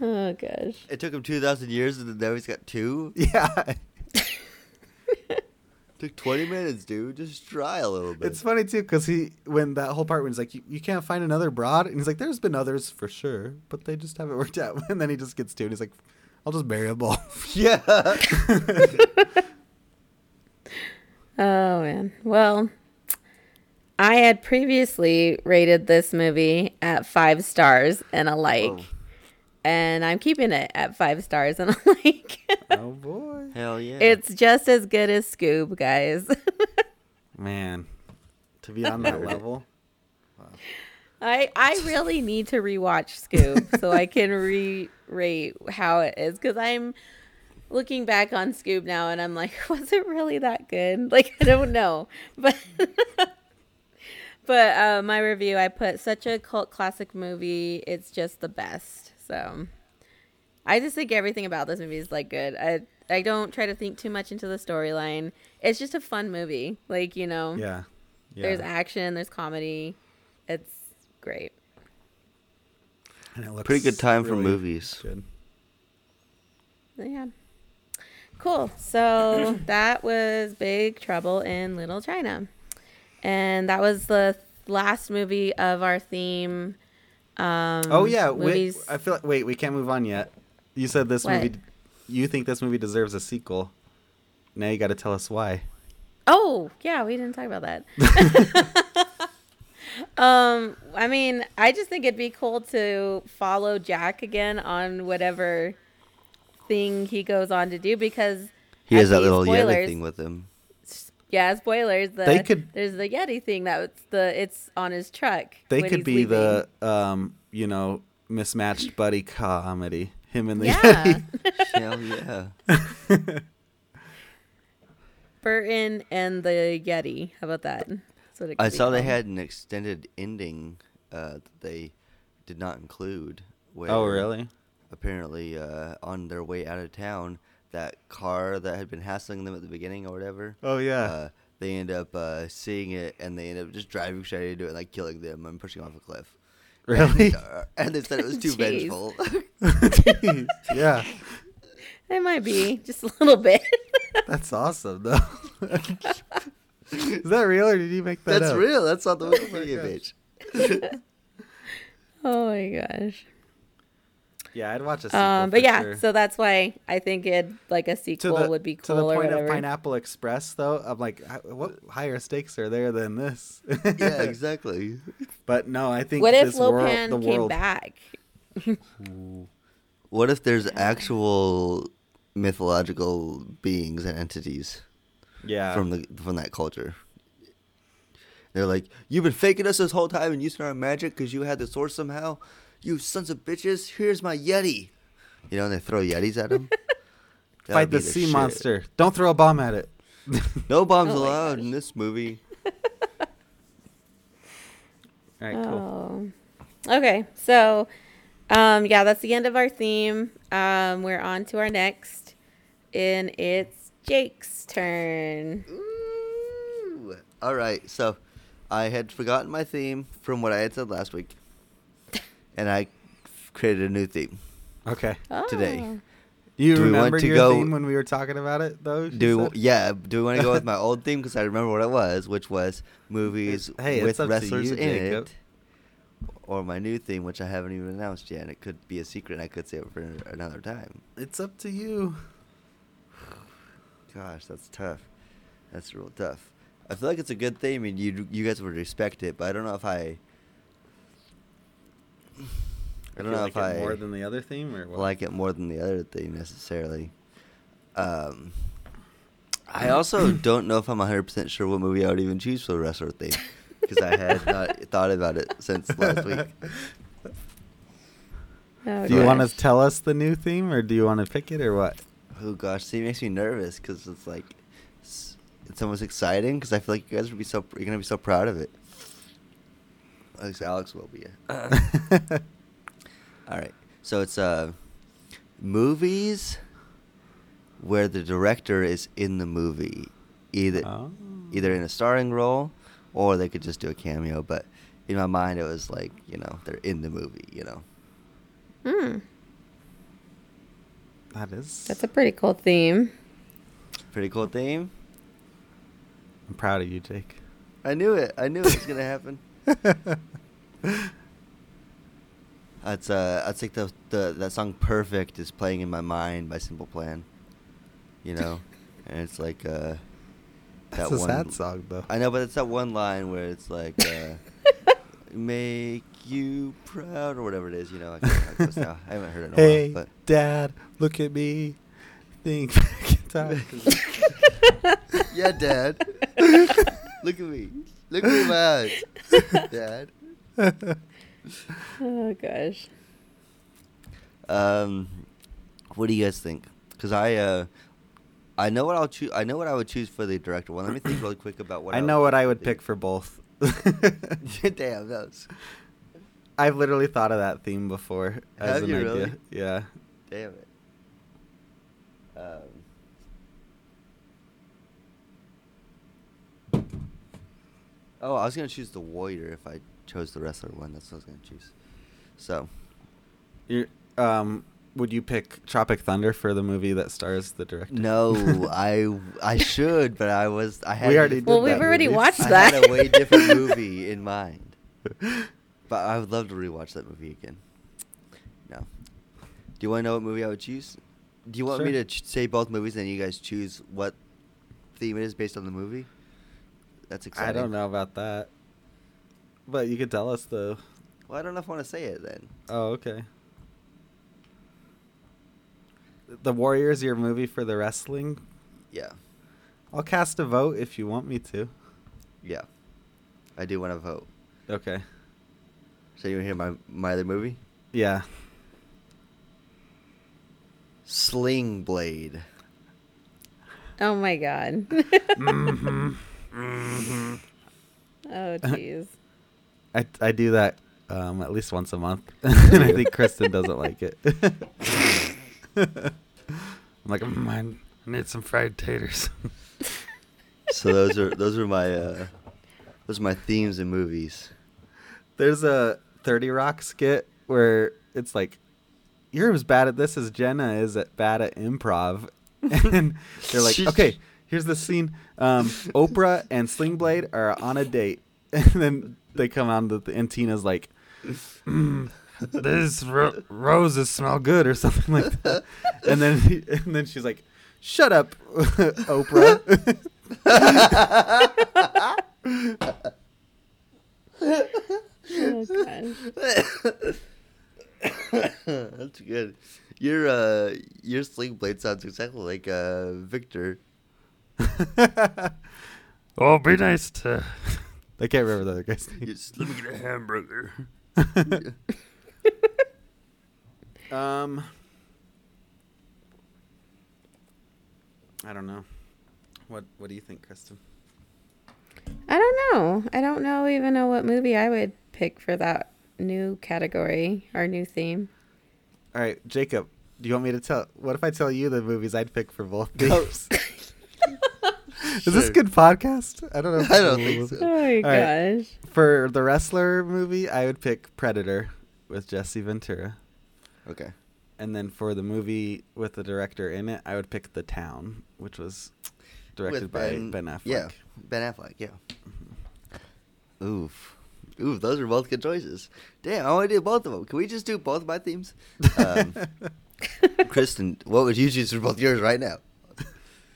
Oh gosh. It took him two thousand years, and now he's got two. yeah. Took twenty minutes, dude. Just try a little bit. It's funny too because he when that whole part when he's like, you, "You can't find another broad," and he's like, "There's been others for sure, but they just haven't worked out." And then he just gets to it. And he's like, "I'll just marry them both." yeah. Oh man. Well, I had previously rated this movie at five stars and a like, Oh. And I'm keeping it at five stars and a like. oh boy, Hell yeah. it's just as good as Scoob, guys. man, to be on that level. I I really need to rewatch Scoob so I can re-rate how it is because I'm looking back on Scoob now and I'm like, was it really that good? Like I don't know, but but uh, my review I put such a cult classic movie. It's just the best. So I just think everything about this movie is like good. I I don't try to think too much into the storyline. It's just a fun movie. Like you know, Yeah, yeah. there's action, there's comedy. It's great. And it looks Pretty good time for movies. Good. Yeah. Cool. So that was Big Trouble in Little China. And that was the last movie of our theme. Um, Oh yeah, wait. I feel like wait, we can't move on yet. You said this What? movie. You think this movie deserves a sequel? Now you got to tell us why. Oh, yeah, we didn't talk about that. um, I mean, I just think it'd be cool to follow Jack again on whatever thing he goes on to do because He has that little Yeti spoilers. thing with him. Yeah, spoilers. The, They could- There's the Yeti thing that's the it's on his truck. They when could he's be leaving. the um, you know, mismatched buddy comedy. Him and the yeah. Hell yeah. Burton and the Yeti. How about that? That's what it I could be saw they had an extended ending uh, that they did not include. Where oh really? Apparently, uh, on their way out of town, that car that had been hassling them at the beginning or whatever. Oh yeah. Uh, they end up uh, seeing it and they end up just driving straight into it, and, like killing them and pushing off a cliff. really? And, uh, and they said it was too Jeez. vengeful. Jeez. Yeah. It might be just a little bit. That's awesome though. Is that real or did you make that That's up? real. That's not the movie gosh. bitch. oh my gosh. Yeah, I'd watch a sequel. Um, but for yeah, sure. so that's why I think it like a to sequel the, would be cool. to cool the or point whatever. of Pineapple Express, though, I'm like, what higher stakes are there than this? yeah, exactly. But no, I think what if this world, Lo Pan the came world, back? What if there's actual mythological beings and entities Yeah. from the from that culture? They're like, you've been faking us this whole time and using our magic because you had the source somehow. You sons of bitches! Here's my yeti. You know, and they throw yetis at him. Fight would be the sea shit. monster. Don't throw a bomb at it. No bombs Oh allowed gosh. in this movie. All right, cool. Oh. Okay, so um, yeah, that's the end of our theme. Um, we're on to our next, and it's Jake's turn. Ooh. All right, so I had forgotten my theme from what I had said last week, and I created a new theme. Okay. Today. Oh. You Do we want remember to your go- theme when we were talking about it, though? Do we, yeah? Do we want to go with my old theme because I remember what it was, which was movies Hey, with wrestlers you, in Jacob. it, or my new theme, which I haven't even announced yet. and It could be a secret. and I could say it for another time. It's up to you. Gosh, that's tough. That's real tough. I feel like it's a good theme, and you you guys would respect it, but I don't know if I. I don't You know like if it I more than the other theme, or what? like it more than the other theme necessarily. Um, I also don't know if I'm 100% sure what movie I would even choose for the wrestler theme because I had not thought about it since last week. Oh, Do you want to tell us the new theme, or do you want to pick it, or what? Oh gosh, see, it makes me nervous because it's like it's, it's almost exciting because I feel like you guys would be so you're gonna be so proud of it. At least Alex will be. All right, so it's uh movies where the director is in the movie, either Oh. either in a starring role or they could just do a cameo. But in my mind, it was like you know they're in the movie. You know, Hmm, That is. that's a pretty cool theme. pretty cool theme. I'm proud of you, Jake. I knew it. I knew it was gonna happen. That's uh, that's like the the that song "Perfect" is playing in my mind by Simple Plan. You know, and it's like uh, That's that a one. sad song, though. I know, but it's that one line where it's like uh, "Make you proud" or whatever it is. You know, I, can't, I, now. I haven't heard it in a Hey, while, Dad, look at me. Think back in time. yeah, Dad, look at me, look at me, my eyes, Dad. Oh gosh. Um, what do you guys think? Because I, uh, I know what I'll choose. I know what I would choose for the director one. Let me think really quick about what I know what I would do. pick for both. Damn, that was I've literally thought of that theme before as Have an you idea. really? Yeah. damn it. Um. Oh, I was gonna choose the warrior if I chose the wrestler one. That's what I was gonna choose. So you um, would you pick Tropic Thunder for the movie that stars the director? no, I I should, but I was I had We already did Well, we've that already movie. watched I that. had a way different movie in mind. But I would love to rewatch that movie again. No. Do you want to know what movie I would choose? Do you want me to ch- say both movies and you guys choose what theme it is based on the movie? That's exciting. I don't know about that. But you could tell us though. Well, I don't know if I want to say it then. Oh, okay. The Warriors, your movie for the wrestling. Yeah. I'll cast a vote if you want me to. Yeah. I do want to vote. Okay. So you want to hear my, my other movie? Yeah. Sling Blade. Oh my god. hmm hmm Oh jeez. I I do that um, at least once a month, and I think Kristyn doesn't like it. I'm like, mm, I need some fried taters. So those are those are my uh, those are my themes in movies. There's a 30 Rock skit where it's like, you're as bad at this as Jenna is at bad at improv. and they're like, okay, here's the scene. Um, Oprah and Slingblade are on a date. And then they come on, the, and Tina's like, mm, this ro- roses smell good or something like that. And then, he, and then she's like, shut up, Oprah. Oh. That's good. your uh your sling blade sounds exactly like uh Victor. oh, be nice to. I can't remember the other guy's name. Just, Let me get a hamburger. Um, I don't know. What What do you think, Kristyn? I don't know. I don't know even know what movie I would pick for that new category or new theme. All right, Jacob. Do you want me to tell? What if I tell you the movies I'd pick for both Go. Games? Is this Sure. good podcast? I don't know. I don't think will- so. Oh my All right. gosh. For the wrestler movie, I would pick Predator with Jesse Ventura. Okay. And then for the movie with the director in it, I would pick The Town, which was directed With by Ben Affleck. Yeah, Ben Affleck. Yeah. Oof. Oof, those are both good choices. Damn, I want to do both of them. Can we just do both of my themes? Um, Kristyn, what would you choose for both yours right now?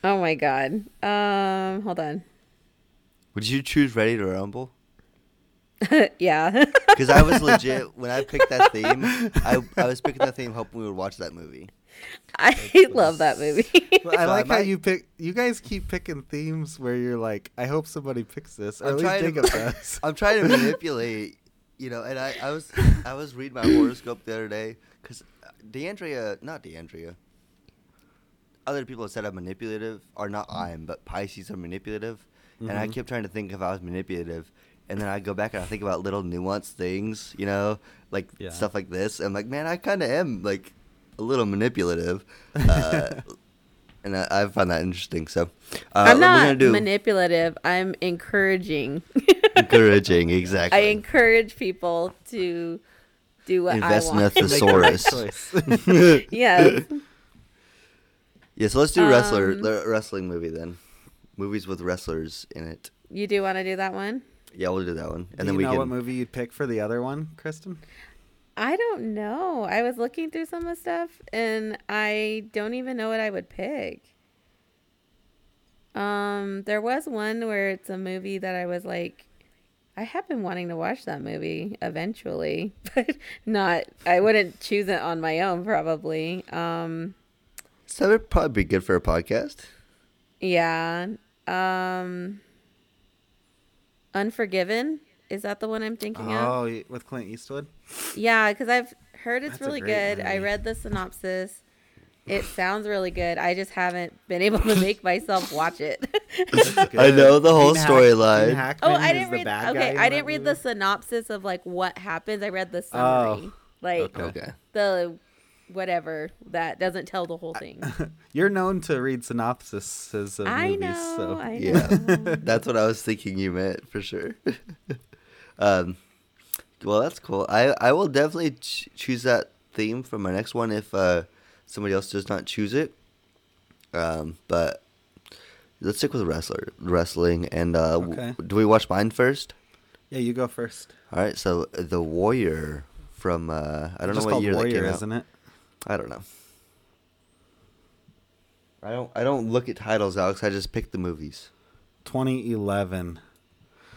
Oh my god. Um, hold on. Would you choose Ready to Rumble? yeah. Because I was legit when I picked that theme. I I was picking that theme hoping we would watch that movie. I love that movie. I So I like how you pick. You guys keep picking themes where you're like, I hope somebody picks this, or I'm at least trying to- Jacob does. I'm trying to manipulate, you know. And I, I was I was reading my horoscope the other day because DeAndrea, not DeAndrea. Other people have said I'm manipulative, or not I'm, but Pisces are manipulative, and I Mhm. kept trying to think if I was manipulative, and then I go back and I think about little nuanced things, you know, like Yeah. stuff like this. I'm like, man, I kind of am like a little manipulative, uh, and I, I find that interesting. So uh, I'm not do manipulative. I'm encouraging. encouraging, exactly. I encourage people to do what Invest in want. Make the right thesaurus. choice. yes. Yeah, so let's do wrestler Um, wrestling movie then. Movies with wrestlers in it. You do want to do that one? Yeah, we'll do that one, Do and then you we know can. what movie you'd pick for the other one, Kristyn? I don't know. I was looking through some of the stuff and I don't even know what I would pick. Um, there was one where it's a movie that I was like, I have been wanting to watch that movie eventually, but not. I wouldn't choose it on my own, probably. Um, So that would probably be good for a podcast. yeah. Um, Unforgiven is that the one I'm thinking of? Oh, with Clint Eastwood. Yeah, because I've heard it's That's really great good. I read the synopsis. It sounds really good. I just haven't been able to make myself watch it. I know the whole storyline. Oh, I didn't read. bad Okay, I didn't read the synopsis of like what happens. I read the summary, Oh, like okay. Okay. the whatever that doesn't tell the whole thing. You're known to read synopsises of I movies, know. so I Yeah. know. That's what I was thinking you meant for sure. um, well, that's cool. I I will definitely ch- choose that theme for my next one if uh, somebody else does not choose it. Um, but let's stick with wrestler wrestling and uh, w- do we watch mine first? yeah, you go first. All right. So the Warrior from uh, I don't Just know what called year Warrior, that came out. isn't it? I don't know. I don't. I don't look at titles, Alex. I just pick the movies. 2011,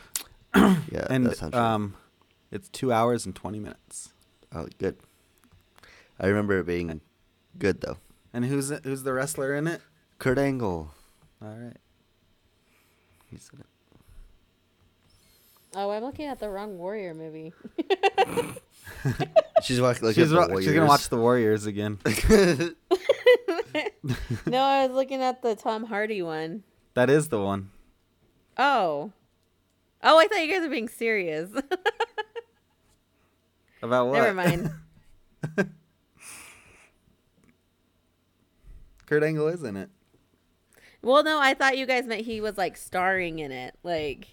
Yeah, and that sounds right. um, it's two hours and 20 minutes. Oh, good. I remember it being good though. And who's it- who's the wrestler in it? Kurt Angle. All right. He's in it. oh, I'm looking at the wrong Warrior movie. She's watching. Like, she's, wa- she's gonna watch the Warriors again. no, I was looking at the Tom Hardy one. That is the one. Oh, oh, I thought you guys were being serious. About what? Never mind. Kurt Angle is in it. Well, no, I thought you guys meant he was like starring in it. Like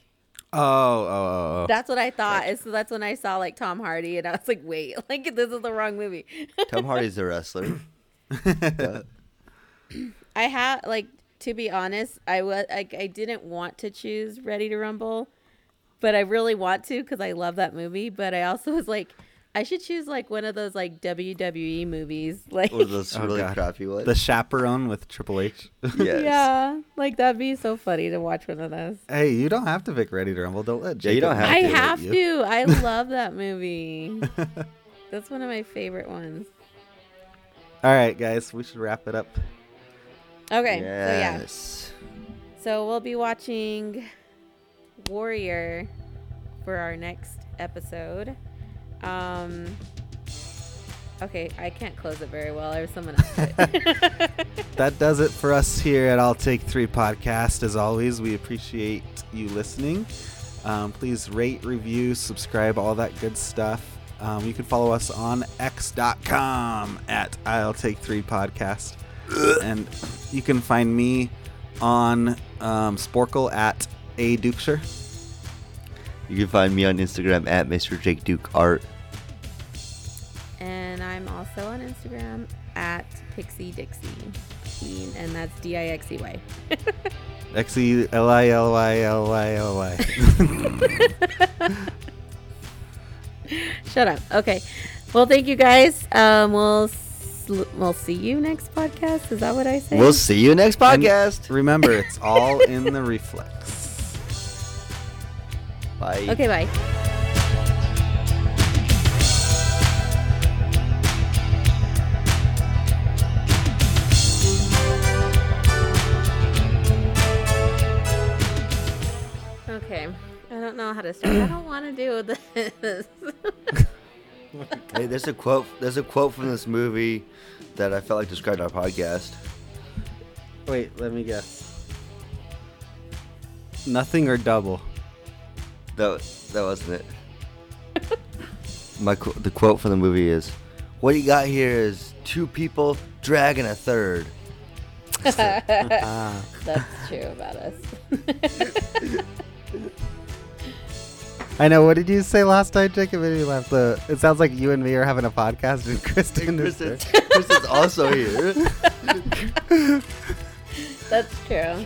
Oh, oh, oh, oh. that's what I thought. So that's when I saw like Tom Hardy, and I was like, wait, like this is the wrong movie. Tom Hardy's a wrestler. I have like to be honest, I was like I didn't want to choose Ready to Rumble, but I really want to because I love that movie. But I also was like, I should choose like one of those like WWE movies, like One those Oh, really God. crappy ones. the Chaperone with Triple H. yes. yeah, like that'd be so funny to watch one of those. hey, you don't have to pick Ready to Rumble. Don't let Yeah, you don't have I to, manipulate have to. I love that movie. That's one of my favorite ones. All right, guys, we should wrap it up. Okay. So yeah. Yes. So we'll be watching Warrior for our next episode. Um Okay, I can't close it very well. There's someone else. That does it for us here at I'll Take Three Podcast. As always, we appreciate you listening. Um, please rate, review, subscribe, all that good stuff. Um, you can follow us on x.com at I'll Take Three Podcast. and you can find me on um, Sporcle at A Dukeshire. You can find me on Instagram at Mr. Jake Duke Art. and I'm also on Instagram at Pixie Dixie. And that's D I X E Y. X E L I L Y L Y L Y. Shut up. Okay. Well, thank you guys. Um, we'll sl- we'll see you next podcast. Is that what I say? We'll see you next podcast. Remember, it's all in the reflex. Bye. Okay. Bye. Okay. I don't know how to start. I don't want to do this. Hey, there's a quote. There's a quote from this movie that I felt like described our podcast. Wait, let me guess. Nothing or double. That that wasn't it. My qu- the quote from the movie is, "What you got here is two people dragging a third. Ah. That's true about us. I know. What did you say last time, Jacob? When you left the, it sounds like you and me are having a podcast, and Kristyn is there. Kristyn's also here. That's true.